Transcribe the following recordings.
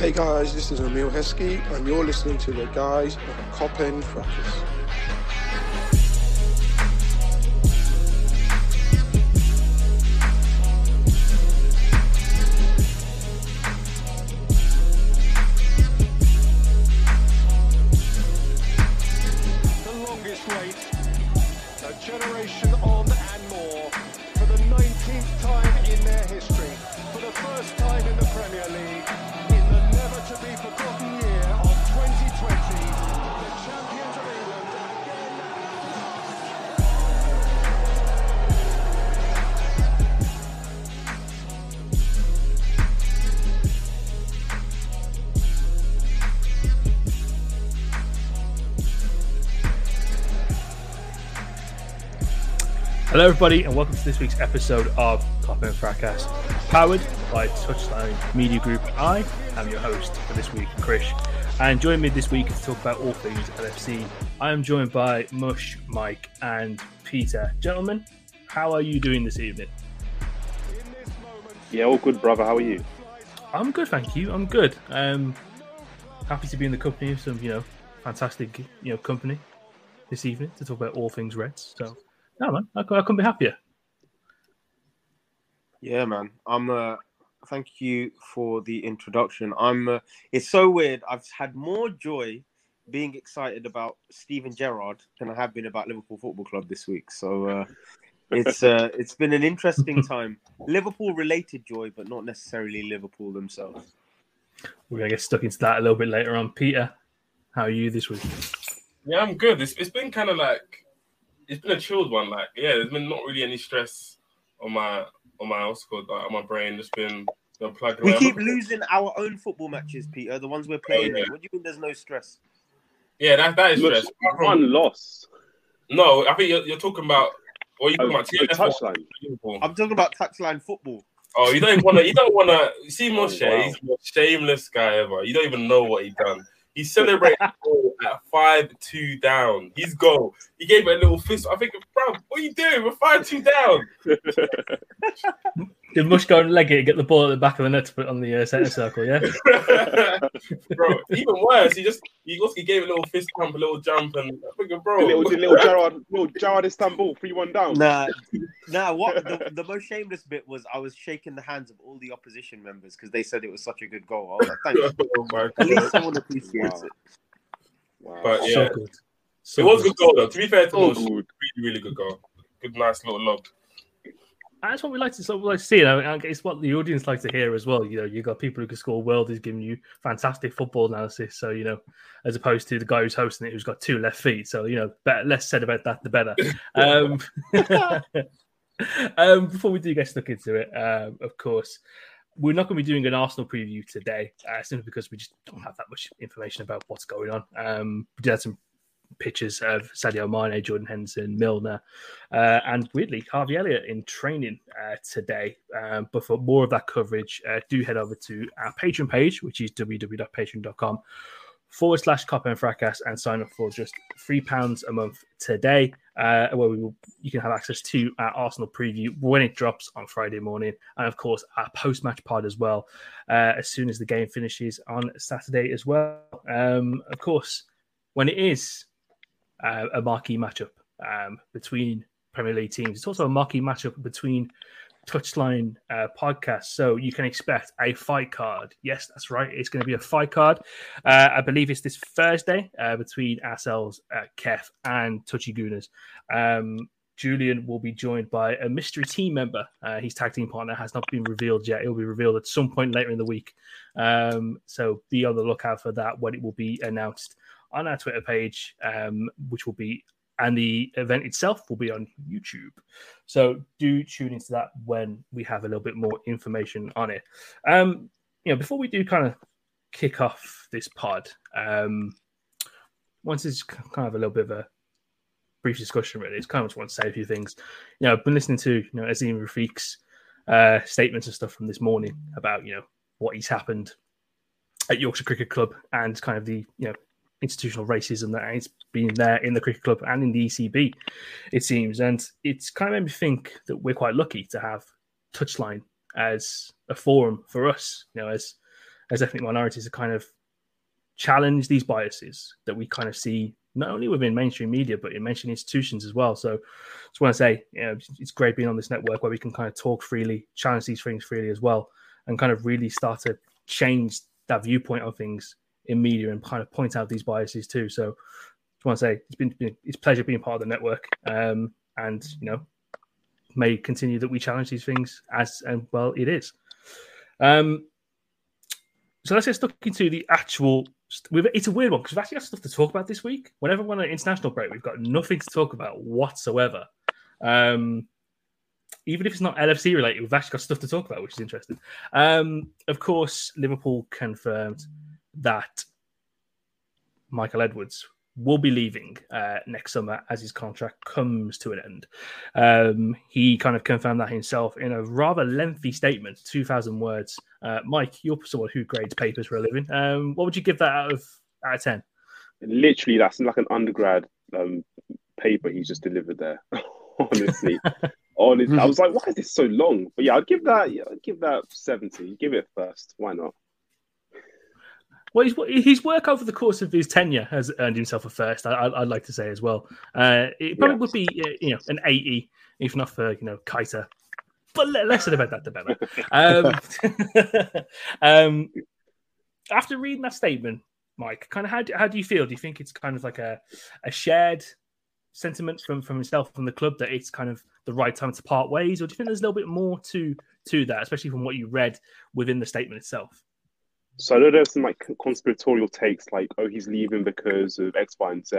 Hey guys, this is Emile Heskey, and you're listening to the guys of Kop End Fracas. Hello, everybody, and welcome to this week's episode of Kop End Fracas, powered by Touchline Media Group. I am your host for this week, Krish, and join me this week to talk about all things LFC. I am joined by Mush, Mike, and Peter. Gentlemen, how are you doing this evening? Yeah, all good, brother. How are you? I'm good, thank you. I'm good. Um, happy to be in the company of some, you know, fantastic, you know, company this evening to talk about all things Reds. So, no man, I, I couldn't be happier. Yeah, man. I'm. Uh, thank you for the introduction. I'm. Uh, it's so weird. I've had more joy being excited about Steven Gerrard than I have been about Liverpool Football Club this week. So uh, it's uh, it's been an interesting time. Liverpool related joy, but not necessarily Liverpool themselves. We're gonna get stuck into that a little bit later on. Peter, how are you this week? Yeah, I'm good. It's, it's been kind of like it's been a chilled one. Like, yeah, there's been not really any stress on my on my what's it called like, on my brain. Just been you know, plugging We away. keep losing our own football matches, Peter. The ones we're playing. Oh, yeah. What do you mean? There's no stress. Yeah, that that is Look, stress. one loss. No, I think you're, you're talking about. What are you talking Oh, oh about? the TFF or touchline. I'm talking about touchline football. Oh, you don't want to. You don't want to see oh, Moshe. wow. He's the most shameless guy ever. You don't even know what he done. He celebrated goal at five two down. His goal. He gave it a little fist. I think, bro, what are you doing? We're five two down. Did Mush go and leg it get the ball at the back of the net to put on the uh, centre circle? Yeah. bro, even worse, he just he also he gave a little fist pump, a little jump, and I'm thinking, bro, The little, the little Gerrard, little Gerrard Istanbul, three one down. Nah, nah. What the, the most shameless bit was I was shaking the hands of all the opposition members because they said it was such a good goal. I was like, thank you. oh my At least God. someone appreciates Wow. it. Wow. But yeah, So good. So it was a good. good goal though. To be fair to So Moshe, good. really, really good goal. Good, nice little lob. That's what we like to sort of like see. And I- it's what the audience like to hear as well. You know, you got people who can score worldies giving you fantastic football analysis. So you know, as opposed to the guy who's hosting it who's got two left feet. So you know, better, less said about that, the better. Um, um, before we do get stuck into it, um, of course, we're not going to be doing an Arsenal preview today, uh, simply because we just don't have that much information about what's going on. Um, we did have some pictures of Sadio Mane, Jordan Henderson, Milner, uh, and weirdly Harvey Elliott in training uh, today. Um, but for more of that coverage, uh, do head over to our Patreon page, which is www.patreon.com forward slash kop end fracas and sign up for just three pounds a month today uh, where we will you can have access to our arsenal preview when it drops on friday morning and of course our post-match pod as well uh, as soon as the game finishes on saturday as well um, of course when it is uh, a marquee matchup um, between premier league teams it's also a marquee matchup between touchline uh, podcast so you can expect a fight card yes that's right it's going to be a fight card uh, I believe it's this Thursday uh, between ourselves, uh, Kef, and Touchy Gooners. Um, Julian will be joined by a mystery team member. Uh, his tag team partner has not been revealed yet. It will be revealed at some point later in the week. Um, so be on the lookout for that when it will be announced on our Twitter page, um, which will be and the event itself will be on YouTube. So do tune into that when we have a little bit more information on it. Um, you know, before we do kind of kick off this pod, um, once it's kind of a little bit of a brief discussion, really, it's kind of just want to say a few things. You know, I've been listening to you know Azeem Rafiq's uh, statements and stuff from this morning about you know what he's happened at Yorkshire Cricket Club and kind of the you know institutional racism that has been there in the cricket club and in the ECB, it seems. And it's kind of made me think that we're quite lucky to have Touchline as a forum for us, you know, as as ethnic minorities to kind of challenge these biases that we kind of see not only within mainstream media but in mainstream institutions as well. So, I just want to say, you know, it's great being on this network where we can kind of talk freely, challenge these things freely as well, and kind of really start to change that viewpoint of things in media and kind of point out these biases too. So, just want to say it's been it's a pleasure being part of the network, um, and you know, may continue that we challenge these things as and well it is. Um, so let's get stuck into the actual. It's a weird one because we've actually got stuff to talk about this week. Whenever we're on an international break, we've got nothing to talk about whatsoever. Um, even if it's not LFC related, we've actually got stuff to talk about, which is interesting. Um, of course, Liverpool confirmed that Michael Edwards will be leaving uh, next summer as his contract comes to an end. Um, he kind of confirmed that himself in a rather lengthy statement, 2,000 words. Uh, Mike, you're someone who grades papers for a living. Um, what would you give that out of out of 10? Literally, that's like an undergrad um, paper he's just delivered there. Honestly, honestly, I was like, why is this so long? But yeah, I'd give that. Yeah, I'd give that seventy. Give it first. Why not? Well, his, his work over the course of his tenure has earned himself a first. I, would like to say as well. Uh, it probably yeah. would be uh, you know an eighty, if not for you know Keita. But less about that, the better. Um, um, after reading that statement, Mike, kind of how do, how do you feel? Do you think it's kind of like a, a shared sentiment from from himself from the club that it's kind of the right time to part ways, or do you think there's a little bit more to to that, especially from what you read within the statement itself? So I know there's some like conspiratorial takes, like oh he's leaving because of X, Y, and Z.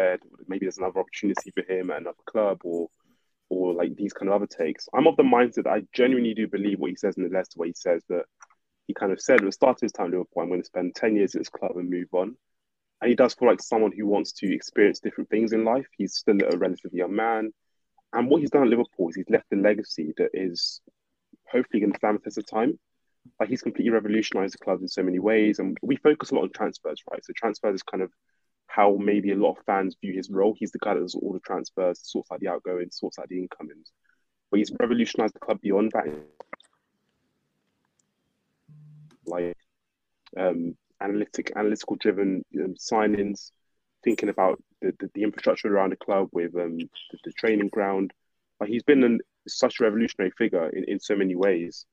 Maybe there's another opportunity for him at another club, or or like these kind of other takes. I'm of the mindset that I genuinely do believe what he says in the letter, where he says that he kind of said at the start of his time at Liverpool, I'm going to spend ten years at this club and move on. And he does feel like someone who wants to experience different things in life. He's still a relatively young man, and what he's done at Liverpool is he's left a legacy that is hopefully going to stand the test of time like he's completely revolutionized the club in so many ways. And we focus a lot on transfers, right? So transfers is kind of how maybe a lot of fans view his role. He's the guy that does all the transfers, sorts out the outgoings, sorts out the incomings. But he's revolutionized the club beyond that. Like um, analytic, analytical driven um, signings, thinking about the, the, the, infrastructure around the club with um, the, the, training ground. Like he's been an, such a revolutionary figure in, in so many ways.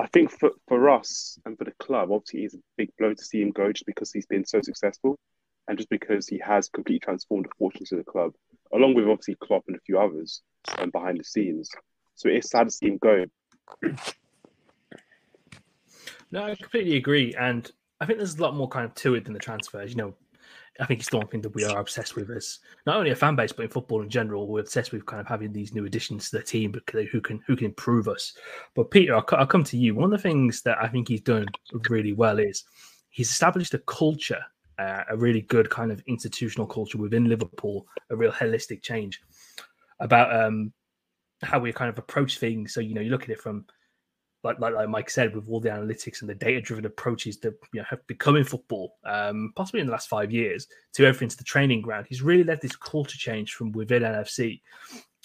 I think for, for us and for the club, obviously, it's a big blow to see him go just because he's been so successful and just because he has completely transformed the fortunes of the club, along with obviously Klopp and a few others um, behind the scenes. So it's sad to see him go. No, I completely agree. And I think there's a lot more kind of to it than the transfers. You know, I think it's the one thing that we are obsessed with as not only a fan base, but in football in general, we're obsessed with kind of having these new additions to the team who can who can improve us. But Peter, I'll, I'll come to you. One of the things that I think he's done really well is he's established a culture, uh, a really good kind of institutional culture within Liverpool, a real holistic change about um, how we kind of approach things. So you know, you look at it from like, like, like Mike said, with all the analytics and the data driven approaches that you know, have become in football, um, possibly in the last five years, to everything to the training ground, he's really led this culture change from within LFC.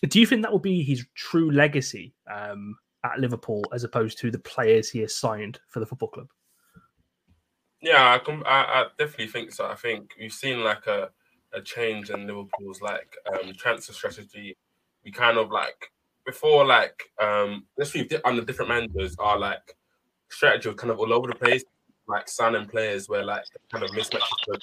Do you think that will be his true legacy um, at Liverpool as opposed to the players he has signed for the football club? Yeah, I, I, I definitely think so. I think we've seen like a, a change in Liverpool's like um, transfer strategy. We kind of like before like um especially under different managers are like strategy was kind of all over the place, like signing players where like kind of mismatches.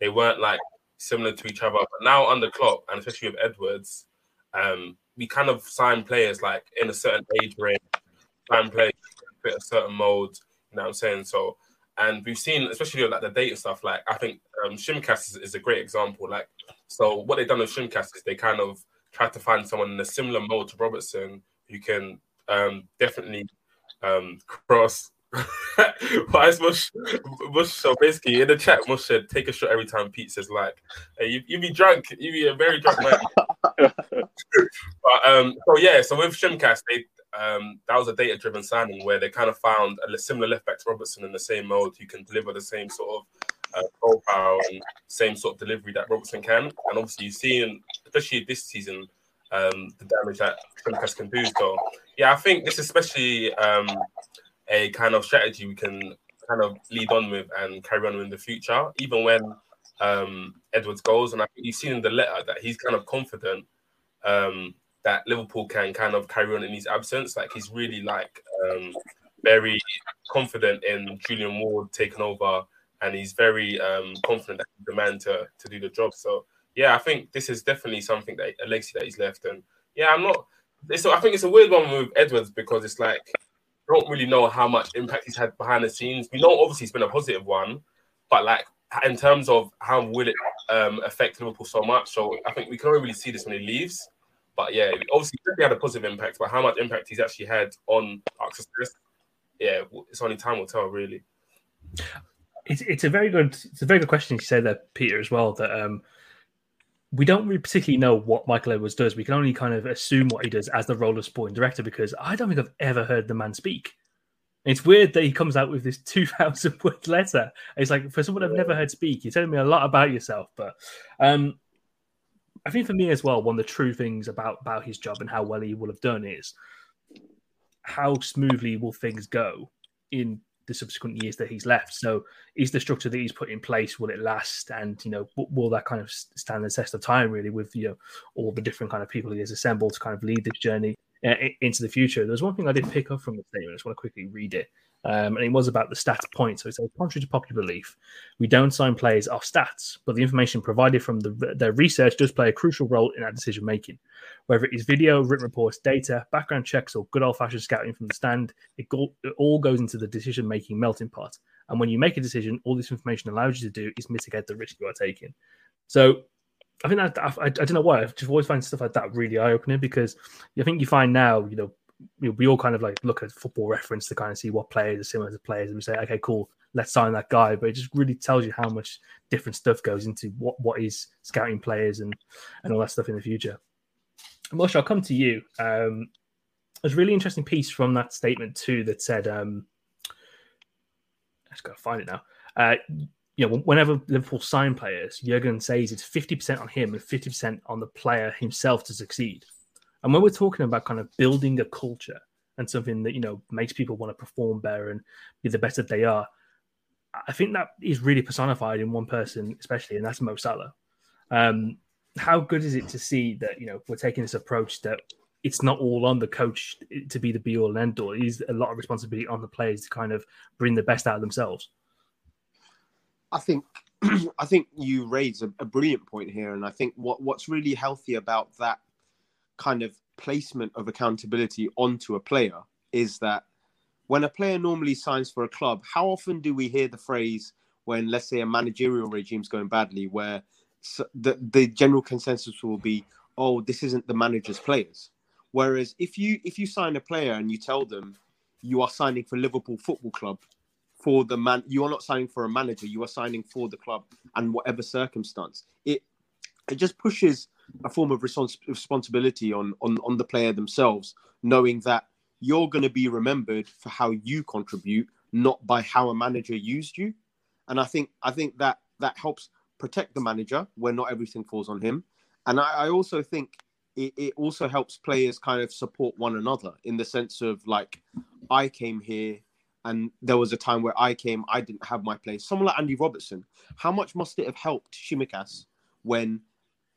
They weren't like similar to each other. But now under Klopp and especially with Edwards, um, we kind of sign players like in a certain age range, sign players fit a certain mold. You know what I'm saying? So and we've seen, especially like the data stuff. Like I think um, Tsimikas is, is a great example. Like so, what they've done with Tsimikas is they kind of tried to find someone in a similar mode to Robertson who can um, definitely um, cross. Why is Mush, Mush? So basically, in the chat, Mush said, "Take a shot every time Pete says like, hey, you, you be drunk, you be a very drunk man." but um, so yeah, so with Tsimikas, they um, that was a data-driven signing where they kind of found a similar left back to Robertson in the same mode who can deliver the same sort of uh, profile and same sort of delivery that Robertson can. And obviously, you've seen, especially this season, um, the damage that Tsimikas can do. So, yeah, I think this is especially um, a kind of strategy we can kind of lead on with and carry on in the future, even when um, Edwards goes. And I think you've seen in the letter that he's kind of confident um, that Liverpool can kind of carry on in his absence. Like he's really like um, very confident in Julian Ward taking over, and he's very um, confident that he's the man to to do the job. So yeah, I think this is definitely something that a legacy that he's left. And yeah, I'm not. So I think it's a weird one with Edwards because it's like don't really know how much impact he's had behind the scenes. We know obviously it's been a positive one, but like in terms of how will it um, affect Liverpool so much. So I think we can only really see this when he leaves. But yeah, obviously he had a positive impact, but how much impact he's actually had on our success, yeah, it's only time will tell, really. It's, it's a very good it's a very good question you say there, Peter, as well. That um, we don't really particularly know what Michael Edwards does. We can only kind of assume what he does as the role of sporting director because I don't think I've ever heard the man speak. It's weird that he comes out with this 2,000 word letter. It's like, for someone I've never heard speak, you're telling me a lot about yourself. But um, I think for me as well, one of the true things about about his job and how well he will have done is how smoothly will things go in the subsequent years that he's left. So, is the structure that he's put in place will it last, and you know, will that kind of stand the test of time? Really, with you know all the different kind of people he has assembled to kind of lead this journey uh, into the future. There's one thing I did pick up from the statement. I just want to quickly read it. Um, and it was about the stats point. So it says, contrary to popular belief, we don't sign players off stats, but the information provided from the, their research does play a crucial role in our decision making. Whether it is video, written reports, data, background checks, or good old fashioned scouting from the stand, it, go, it all goes into the decision making melting pot. And when you make a decision, all this information allows you to do is mitigate the risk you are taking. So I think that I, I, don't know why I've just always find stuff like that really eye opening because I think you find now, you know, we all kind of like look at football reference to kind of see what players are similar to players, and we say, okay, cool, let's sign that guy. But it just really tells you how much different stuff goes into what what is scouting players and and all that stuff in the future. Moshe, I'll come to you. Um, there's a really interesting piece from that statement too that said, um, I just gotta find it now. Uh, you know, whenever Liverpool sign players, Jurgen says it's 50% on him and 50% on the player himself to succeed. And when we're talking about kind of building a culture and something that, you know, makes people want to perform better and be the best that they are, I think that is really personified in one person, especially, and that's Mo Salah. Um, how good is it to see that, you know, we're taking this approach that it's not all on the coach to be the be all and end all. It is a lot of responsibility on the players to kind of bring the best out of themselves. I think I think you raise a, a, brilliant point here, and I think what what's really healthy about that kind of placement of accountability onto a player is that when a player normally signs for a club, how often do we hear the phrase when, let's say, a managerial regime's going badly, where the, the general consensus will be, oh, this isn't the manager's players. Whereas if you if you sign a player and you tell them you are signing for Liverpool Football Club for the man, you are not signing for a manager, you are signing for the club and whatever circumstance. It it just pushes a form of respons- responsibility on, on on the player themselves, knowing that you're going to be remembered for how you contribute, not by how a manager used you. And I think I think that that helps protect the manager when not everything falls on him. And I, I also think it, it also helps players kind of support one another in the sense of like, I came here and there was a time where I came, I didn't have my place. Someone like Andy Robertson, how much must it have helped Tsimikas when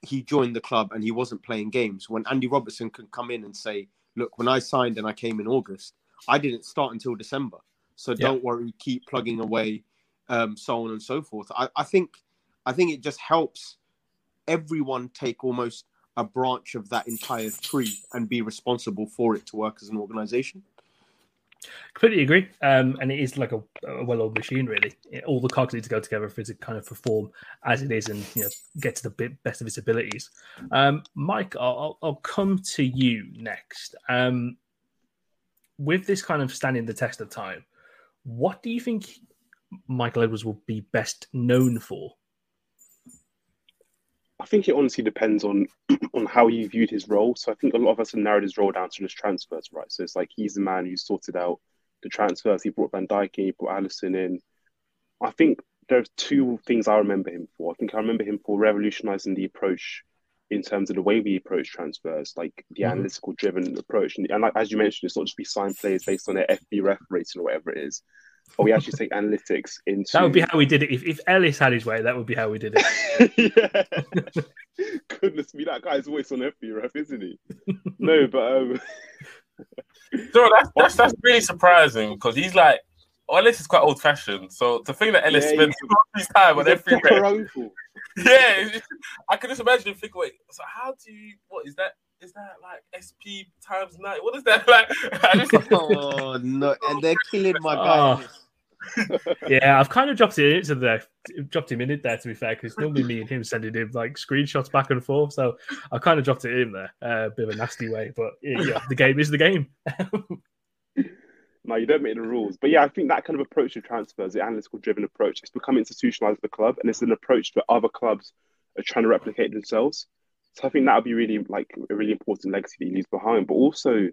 he joined the club and he wasn't playing games, when Andy Robertson can come in and say, Look, when I signed and I came in August, I didn't start until December. So yeah. don't worry, keep plugging away, um, so on and so forth. I, I think I think it just helps everyone take almost a branch of that entire tree and be responsible for it to work as an organization. Completely agree. Um, and it is like a, a well-oiled machine, really. All the cogs need to go together for it to kind of perform as it is and you know get to the bit, best of its abilities. Um, Mike, I'll, I'll, I'll come to you next. Um, with this kind of standing the test of time, what do you think Michael Edwards will be best known for? I think it honestly depends on on how you viewed his role. So I think a lot of us have narrowed his role down to just transfers, right? So it's like he's the man who sorted out the transfers. He brought Van Dijk in, he brought Alisson in. I think there's two things I remember him for. I think I remember him for revolutionizing the approach in terms of the way we approach transfers, like the Mhm. analytical driven approach. And, and like, as you mentioned, it's not just be signed players based on their FB ref rating or whatever it is, but we actually take analytics into That would be how we did it. If, if Ellis had his way, that would be how we did it. yeah. Goodness me, that guy's always on FB ref, isn't he? No, but um, So that's that's, that's really surprising because he's like, Ellis is quite old fashioned. So to think that Ellis Yeah, spends all his time on he's a every proper rep, uncle. yeah, I can just imagine him think, wait, so how do you? What is that? Is that like SP times nine? What is that like? Oh no, and they're killing my Oh. yeah, I've kind of dropped it into there, dropped him in it there. To be fair, because normally me and him sending him like screenshots back and forth, so I kind of dropped it in there, uh, a bit of a nasty way. But yeah, yeah, the game is the game. No, you don't make the rules. But yeah, I think that kind of approach to transfers, the analytical driven approach, it's become institutionalized at the club, and it's an approach that other clubs are trying to replicate themselves. So I think that would be really like a really important legacy that he leaves behind. But also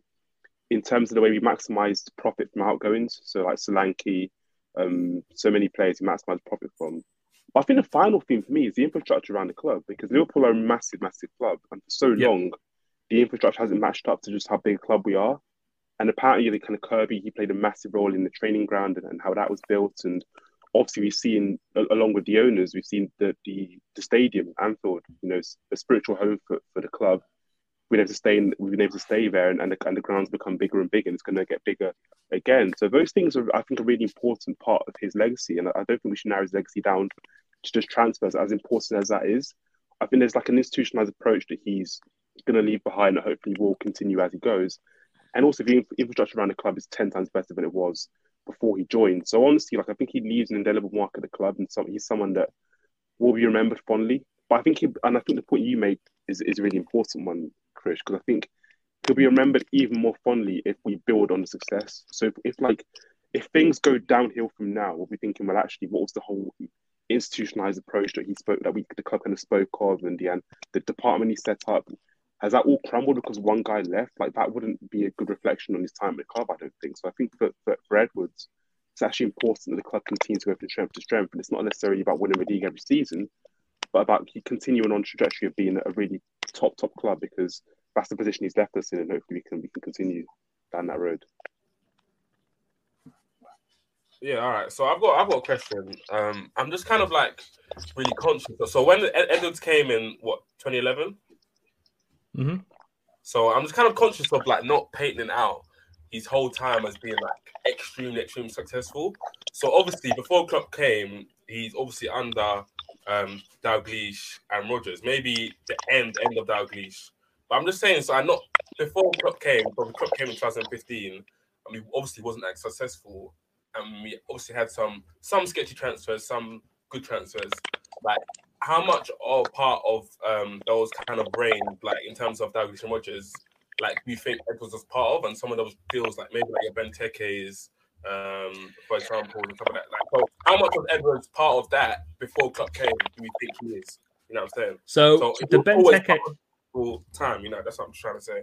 in terms of the way we maximised profit from outgoings, so like Solanke, um, so many players who maximised profit from. But I think the final theme for me is the infrastructure around the club because Liverpool are a massive, massive club, and for so Yeah. long, the infrastructure hasn't matched up to just how big a club we are. And apparently, the kind of Kirkby, he played a massive role in the training ground and, and how that was built. And obviously, we've seen, along with the owners, we've seen the the, the stadium, Anfield, you know, a spiritual home for, for the club. We've been able to stay, in, we've been able to stay there, and, and, the, and the ground's become bigger and bigger, and it's going to get bigger again. So those things are, I think, a really important part of his legacy, and I don't think we should narrow his legacy down to just transfers, as important as that is. I think there's like an institutionalized approach that he's going to leave behind that hopefully will continue as he goes. And also, the infrastructure around the club is 10 times better than it was before he joined. So, honestly, like I think he leaves an indelible mark at the club, and some, he's someone that will be remembered fondly. But I think, he, and I think the point you make is, is a really important one, Krish, because I think he'll be remembered even more fondly if we build on the success. So, if, if like, if things go downhill from now, we'll be thinking, well, actually, what was the whole institutionalized approach that he spoke, that we, the club kind of spoke of, and the, and the department he set up? Has that all crumbled because one guy left? Like that wouldn't be a good reflection on his time at the club, I don't think. So I think for, for, Edwards, it's actually important that the club continues to go from strength to strength. And it's not necessarily about winning the league every season, but about continuing on trajectory of being a really top, top club because that's the position he's left us in and hopefully we can we can continue down that road. Yeah, all right. So I've got I've got a question. Um, I'm just kind of like really conscious. So when Ed- Edwards came in, what 2011? Hmm So I'm just kind of conscious of like not painting out his whole time as being like extremely, extremely successful. So obviously before Klopp came, he's obviously under um Dalglish and Rodgers. Maybe the end end of Dalglish. But I'm just saying, so I'm not before Klopp came, when Klopp came in 2015, I mean obviously wasn't that successful. And we obviously had some some sketchy transfers, some good transfers. Like how much of part of um those kind of brain, like in terms of Dalglish and Rodgers, like do you think Edwards was part of, and some of those feels like maybe like your Ben is, um, for example, and stuff like that. Like, so how much was Edwards part of that before Klopp came? Do you think he is? You know what I'm saying? So, So the Benteke, full time. You know, that's what I'm trying to say.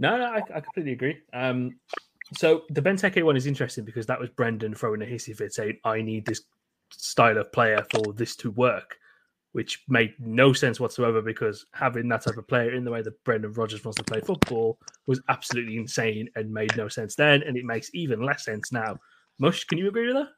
No, no, I, I completely agree. Um, so the Benteke one is interesting because that was Brendan throwing a hissy fit saying, I need this style of player for this to work, which made no sense whatsoever because having that type of player in the way that Brendan Rodgers wants to play football was absolutely insane and made no sense then. And it makes even less sense now. Mush, can you agree with that?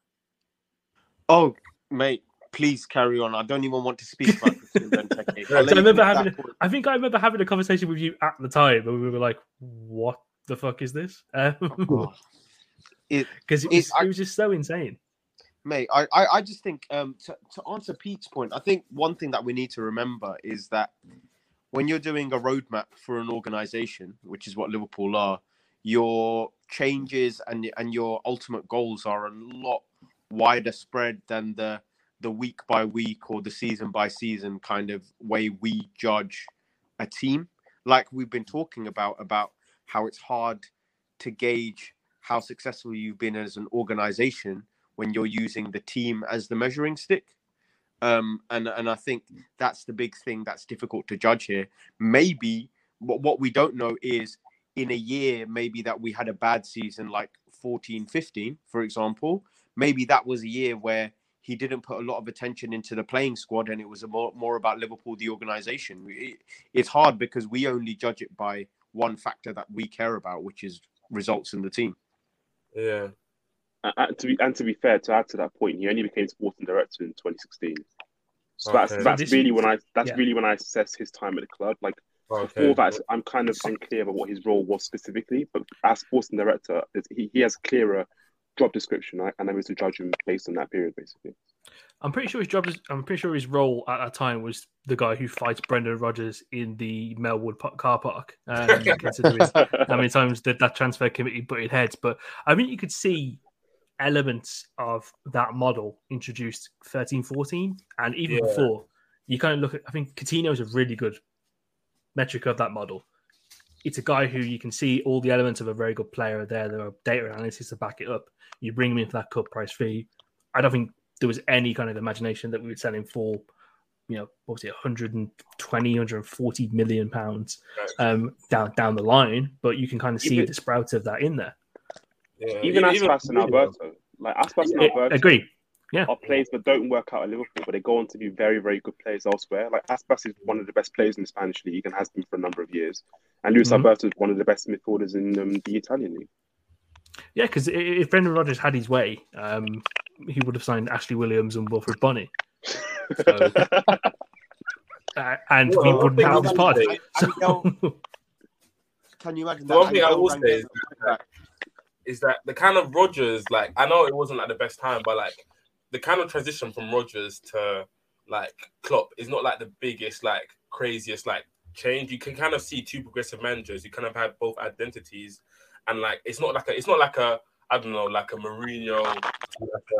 Oh, mate, please carry on. I don't even want to speak about Christian Benteke. So I'll let I remember having- point. I think I remember having a conversation with you at the time and we were like, what the fuck is this? Oh, It- Because it, it- was- I- it was just so insane. Mate I, I i just think um to, to answer pete's point i think one thing that we need to remember is that when you're doing a roadmap for an organization which is what liverpool are your changes and and your ultimate goals are a lot wider spread than the the week by week or the season by season kind of way we judge a team. Like we've been talking about about how it's hard to gauge how successful you've been as an organization when you're using the team as the measuring stick um, and and I think that's the big thing that's difficult to judge here. Maybe what what we don't know is in a year maybe that we had a bad season like 14 15 for example maybe that was a year where he didn't put a lot of attention into the playing squad and it was more, more about liverpool the organization it, it's hard because we only judge it by one factor that we care about which is results in the team Yeah. Uh, to be, and to be fair, to add to that point, he only became sporting director in 2016. So that's Okay. that's This- really when I that's yeah. really when I assess his time at the club. Like Okay. before that, I'm kind of unclear about what his role was specifically. But as sporting director, he, he has a clearer job description, I- and I was able to judge him based on that period, basically. I'm pretty sure his job is. I'm pretty sure his role at that time was the guy who fights Brendan Rodgers in the Melwood car park. Um, considering how many times that that transfer committee butted heads, but I mean, you could see elements of that model introduced 13, 14, and even Yeah. before. You kind of look at. I think Coutinho is a really good metric of that model. It's a guy who you can see all the elements of a very good player there. There are data analysis to back it up. You bring him in for that cut price fee. I don't think there was any kind of imagination that we would sell him for, you know, what was it, 120, 140 million pounds um, down down the line. But you can kind of see Even- the sprouts of that in there. Yeah. Even Even- Aspas and Alberto, like Aspas and I- Alberto, agree. Yeah. are players that don't work out at Liverpool, but they go on to be very, very good players elsewhere. Like Aspas is one of the best players in the Spanish league and has been for a number of years, and Luis Mhm. Alberto is one of the best midfielders in um, the Italian league. Yeah, because if Brendan Rodgers had his way, um, he would have signed Ashley Williams and Wilfried Bony. So, uh, and we wouldn't have this party. I- I Can you imagine The that? one thing I will say is back. Is that the kind of Rodgers, like I know it wasn't like the best time, but like the kind of transition from Rodgers to like Klopp is not like the biggest, like craziest, like change. You can kind of see two progressive managers. You kind of have both identities, and like it's not like a, it's not like a, I don't know, like a Mourinho, like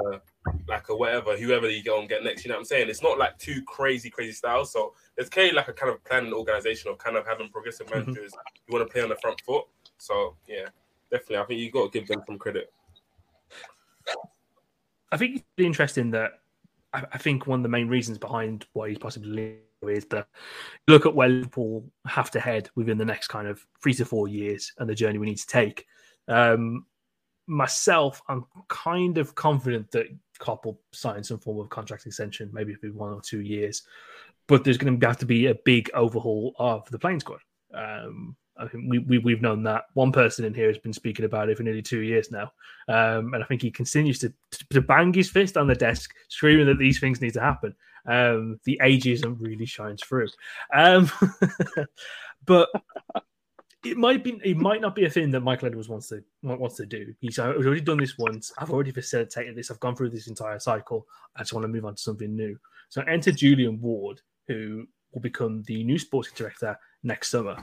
a, like a whatever, whoever you go and get next. You know what I'm saying? It's not like two crazy, crazy styles. So there's clearly like a kind of plan organization of kind of having progressive managers. You want to play on the front foot. So yeah, definitely. I think you've got to give them some credit. I think it's really interesting that I, I think one of the main reasons behind why he's possibly is that look at where Liverpool have to head within the next kind of three to four years and the journey we need to take. Um, myself, I'm kind of confident that Klopp will sign some form of contract extension, maybe it'll be one or two years. But there's going to have to be a big overhaul of the playing squad. Um, I think we, we, we've known that. One person in here has been speaking about it for nearly two years now. Um, and I think he continues to, to bang his fist on the desk, screaming that these things need to happen. Um, the ageism really shines through. Um, but it might be it might not be a thing that Michael Edwards wants to wants to do. He's already done this once. I've already facilitated this. I've gone through this entire cycle. I just want to move on to something new. So enter Julian Ward, who will become the new sporting director next summer.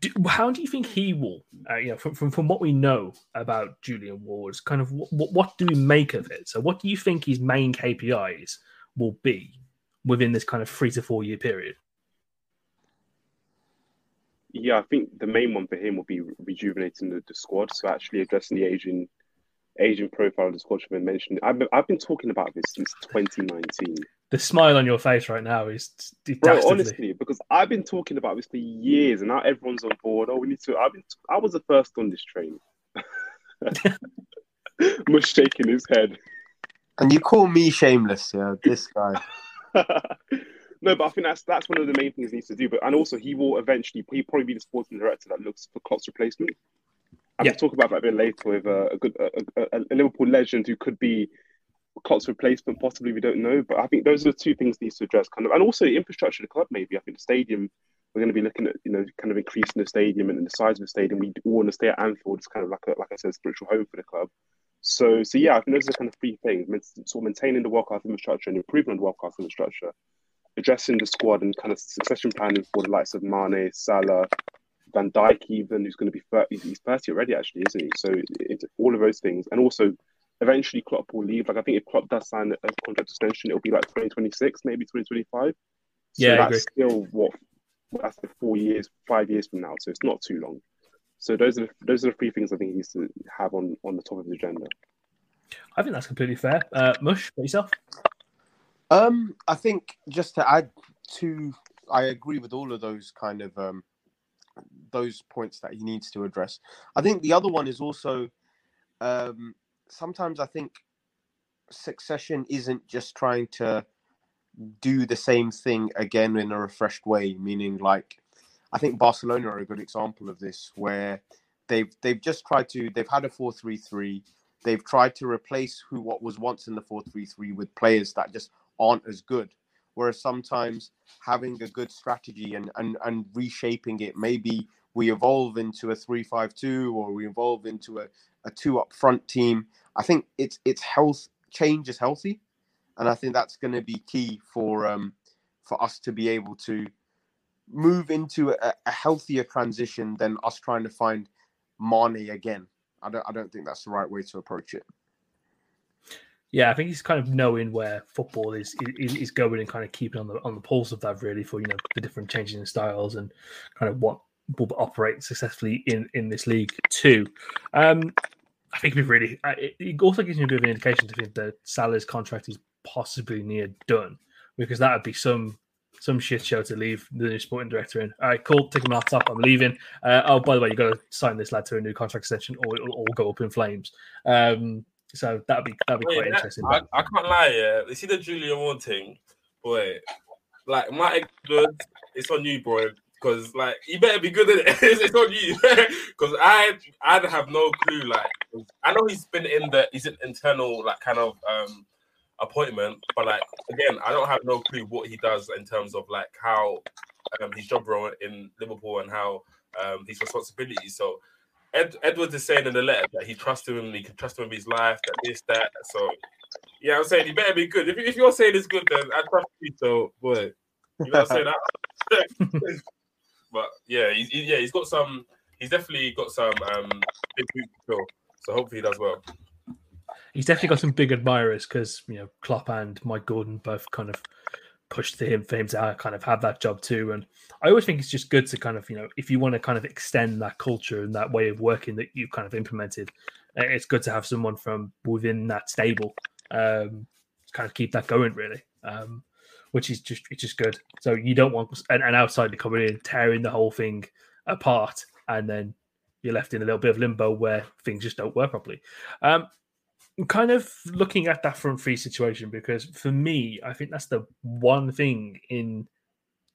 Do, how do you think he will? Uh, you know, from, from from what we know about Julian Ward, kind of what, what do we make of it? So, what do you think his main KPIs will be within this kind of three to four year period? Yeah, I think the main one for him will be rejuvenating the, the squad. So actually addressing the Asian Asian profile of the squad. I've been mentioning. I've been, I've been talking about this since 2019. The smile on your face right now is Bro, dastardly. honestly, because I've been talking about this for years, and now everyone's on board. Oh, we need to. I've been. I was the first on this train. Mush shaking his head. And you call me shameless, yeah? This guy. no, but I think that's that's one of the main things he needs to do. But and also he will eventually He'll probably be the sporting director that looks for Klopp's replacement. And Yeah. we'll talk about that a bit later with a, a good a, a, a Liverpool legend who could be Klopp's replacement. Possibly, we don't know. But I think those are the two things needs to address. Kind of, and also the infrastructure of the club. Maybe I think the stadium. We're going to be looking at you know kind of increasing the stadium and the size of the stadium. We all want to stay at Anfield. It's kind of like a, like I said, spiritual home for the club. So, so yeah, I think those are kind of three things: sort of maintaining the world class infrastructure and improving on the world class infrastructure, addressing the squad and kind of succession planning for the likes of Mane, Salah, Van Dijk, even who's going to be 30, he's 30 already, actually, isn't he? So it's all of those things. And also, eventually, Klopp will leave. Like, I think if Klopp does sign a contract extension, it'll be like 2026, maybe 2025. So Yeah, I that's still what that's the four years, five years from now. So it's not too long. So those are the, those are the three things I think he needs to have on on the top of his agenda. I think that's completely fair. Uh, Mush, for yourself? Um, I think just to add to, I agree with all of those kind of um, those points that he needs to address. I think the other one is also um, sometimes I think succession isn't just trying to do the same thing again in a refreshed way, meaning like I think Barcelona are a good example of this, where they've they've just tried to they've had a four three three. They've tried to replace who what was once in the four three three with players that just aren't as good. Whereas sometimes having a good strategy and and, and reshaping it, maybe we evolve into a three five two or we evolve into a, a two up front team. I think it's it's health change is healthy, and I think that's going to be key for um for us to be able to move into a, a healthier transition than us trying to find Mane again. I don't I don't think that's the right way to approach it. Yeah, I think he's kind of knowing where football is is, is going and kind of keeping on the on the pulse of that really for you know the different changes in styles and kind of what will operate successfully in in this league too. Um, I think be really. It, it also gives me a bit of an indication to think that Salah's contract is possibly near done because that would be some some shit show to leave the new sporting director in. All right, cool. Take my laptop. I'm leaving. Uh, oh, by the way, you got to sign this lad to a new contract extension, or it'll all go up in flames. Um, so that'd be that'd be Wait, quite that- interesting. I, I can't lie, yeah. You see the Julian Ward thing, boy. Like my good, it's on you, bro. Because like you better be good at it. it's, on you. Because I I have no clue. Like I know he's been in the he's an internal like kind of um appointment, but like again, I don't have no clue what he does in terms of like how um his job role in Liverpool and how um his responsibilities. So Ed, Edwards is saying in the letter that he trusts him, he can trust him with his life, that this, that. So, yeah, I'm saying he better be good. If, if you're saying it's good, then I trust you. So, boy, you know what I'm saying? that. but yeah, he's, he- yeah, he's got some. He's definitely got some um big boots to fill. So hopefully he does well. He's definitely got some big admirers because you know Klopp and Mike Gordon both kind of pushed to him for him to kind of have that job too. And I always think it's just good to kind of you know if you want to kind of extend that culture and that way of working that you've kind of implemented, uh, it's good to have someone from within that stable um, to kind of keep that going really. Um, which is just it's just good. So you don't want an, an outsider coming in tearing the whole thing apart, and then you're left in a little bit of limbo where things just don't work properly. Um, I'm kind of looking at that front three situation because for me, I think that's the one thing in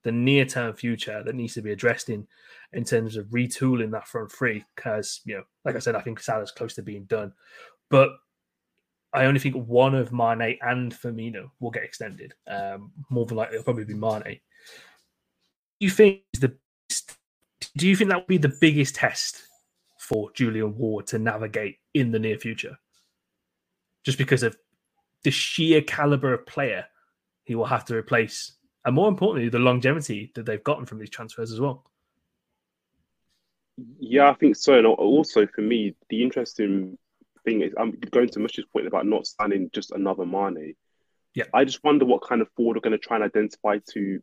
the near term future that needs to be addressed in in terms of retooling that front three. Because you know, like I said, I think Salah's close to being done, but I only think one of Mane and Firmino will get extended. Um, more than likely, it'll probably be Mane. You think the do you think that would be the biggest test for Julian Ward to navigate in the near future? Just because of the sheer caliber of player he will have to replace, and more importantly, the longevity that they've gotten from these transfers as well. Yeah, I think so. And also for me, the interesting thing is I'm going to Mush's point about not signing just another Mane. Yeah. I just wonder what kind of forward are going to try and identify to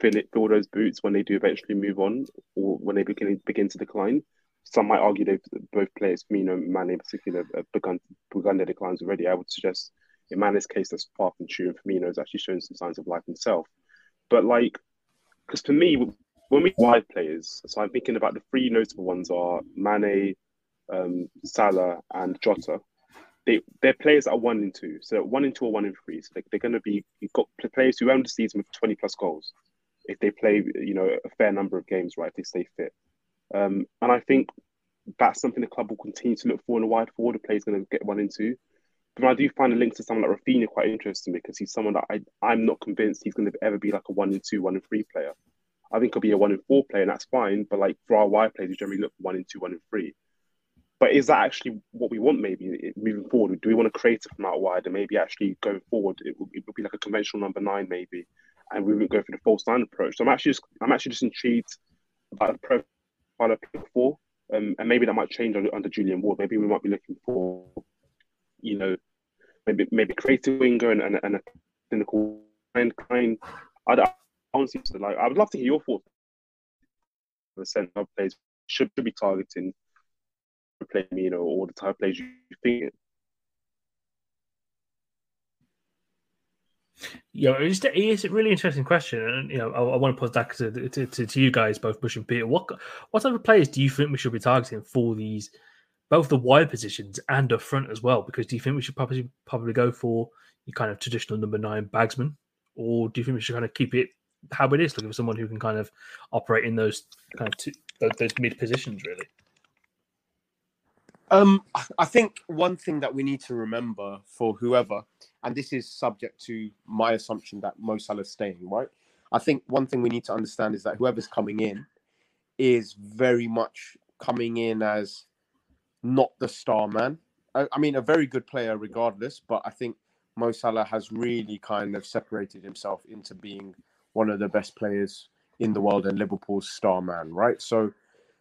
fill it, fill those boots when they do eventually move on or when they begin begin to decline. Some might argue they've both players, Firmino and Mane in particular, have begun begun their declines already. I would suggest in Mane's case that's far from true, and Firmino is actually showing some signs of life himself. But like, because for me, when we wide players, so I'm thinking about the three notable ones are Mane, um, Salah, and Jota. They they're players that are one and two. So one and two or one and three. So they, they're going to be you've got players who end the season with 20 plus goals if they play you know a fair number of games, right? If they stay fit. Um, and I think that's something the club will continue to look for in a wide forward. The is going to get one into. But I do find a link to someone like Raphinha quite interesting because he's someone that I, I'm not convinced he's going to ever be like a one and two, one and three player. I think he'll be a one and four player, and that's fine. But like for our wide players, we generally look for one and two, one and three. But is that actually what we want? Maybe moving forward, do we want to create it from out wide, and maybe actually going forward, it would, it would be like a conventional number nine, maybe, and we wouldn't go for the false nine approach. So I'm actually just, I'm actually just intrigued about the pro Salah before, um, and maybe that might change under, under Julian Ward. Maybe we might be looking for, you know, maybe maybe creative winger and, and, and a clinical kind kind. I, I honestly like. I would love to hear your thoughts. The centre players should, should be targeting play, you know, all the type of players you think. Yeah, it's, it's a really interesting question, and you know, I, I want to pose that to, to, to, to you guys, both Mush and Peter. What what type of players do you think we should be targeting for these, both the wide positions and up front as well? Because do you think we should probably probably go for your kind of traditional number nine bagsman, or do you think we should kind of keep it how it is, looking for someone who can kind of operate in those kind of two, those, those mid positions, really? Um, I think one thing that we need to remember for whoever, and this is subject to my assumption that Mo Salah's staying, right? I think one thing we need to understand is that whoever's coming in is very much coming in as not the star man. I, I mean, a very good player regardless, but I think Mo Salah has really kind of separated himself into being one of the best players in the world and Liverpool's star man, right? So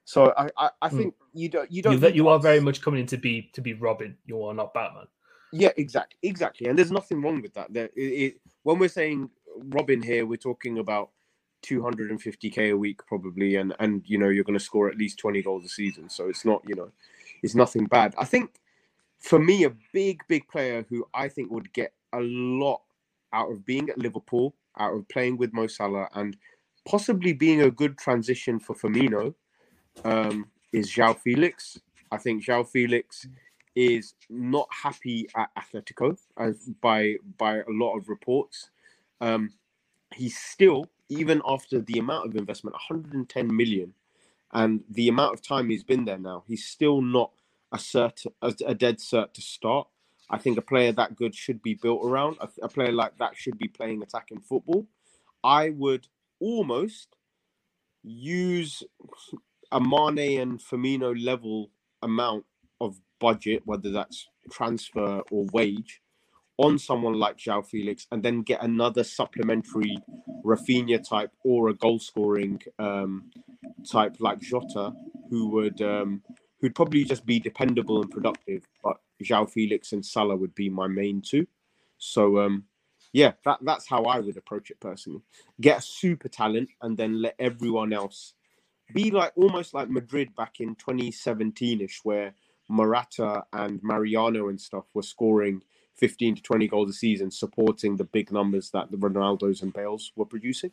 so I, I, I Hmm. think you don't you don't You, you are very much coming in to be to be Robin. You are not Batman. yeah exactly exactly and there's nothing wrong with that. There, it, it, when we're saying Robin here, we're talking about 250k a week probably, and and you know you're going to score at least 20 goals a season. So it's not you know it's nothing bad. I think for me a big big player who I think would get a lot out of being at Liverpool, out of playing with Mo Salah, and possibly being a good transition for Firmino um, is João Felix. I think João Felix is not happy at Atletico as by by a lot of reports. Um, he's still, even after the amount of investment, 110 million, and the amount of time he's been there now, he's still not a cert, a, a dead cert to start. I think a player that good should be built around. A, a player like that should be playing attacking football. I would almost use a Mane and Firmino level amount of budget, whether that's transfer or wage, on someone like João Felix, and then get another supplementary Raphinha type or a goal scoring um, type like Jota, who would um, who'd probably just be dependable and productive. But João Felix and Salah would be my main two. So um, yeah, that that's how I would approach it personally. Get a super talent and then let everyone else be like almost like Madrid back in 2017ish, where Morata and Mariano and stuff were scoring 15 to 20 goals a season, supporting the big numbers that the Ronaldos and Bales were producing.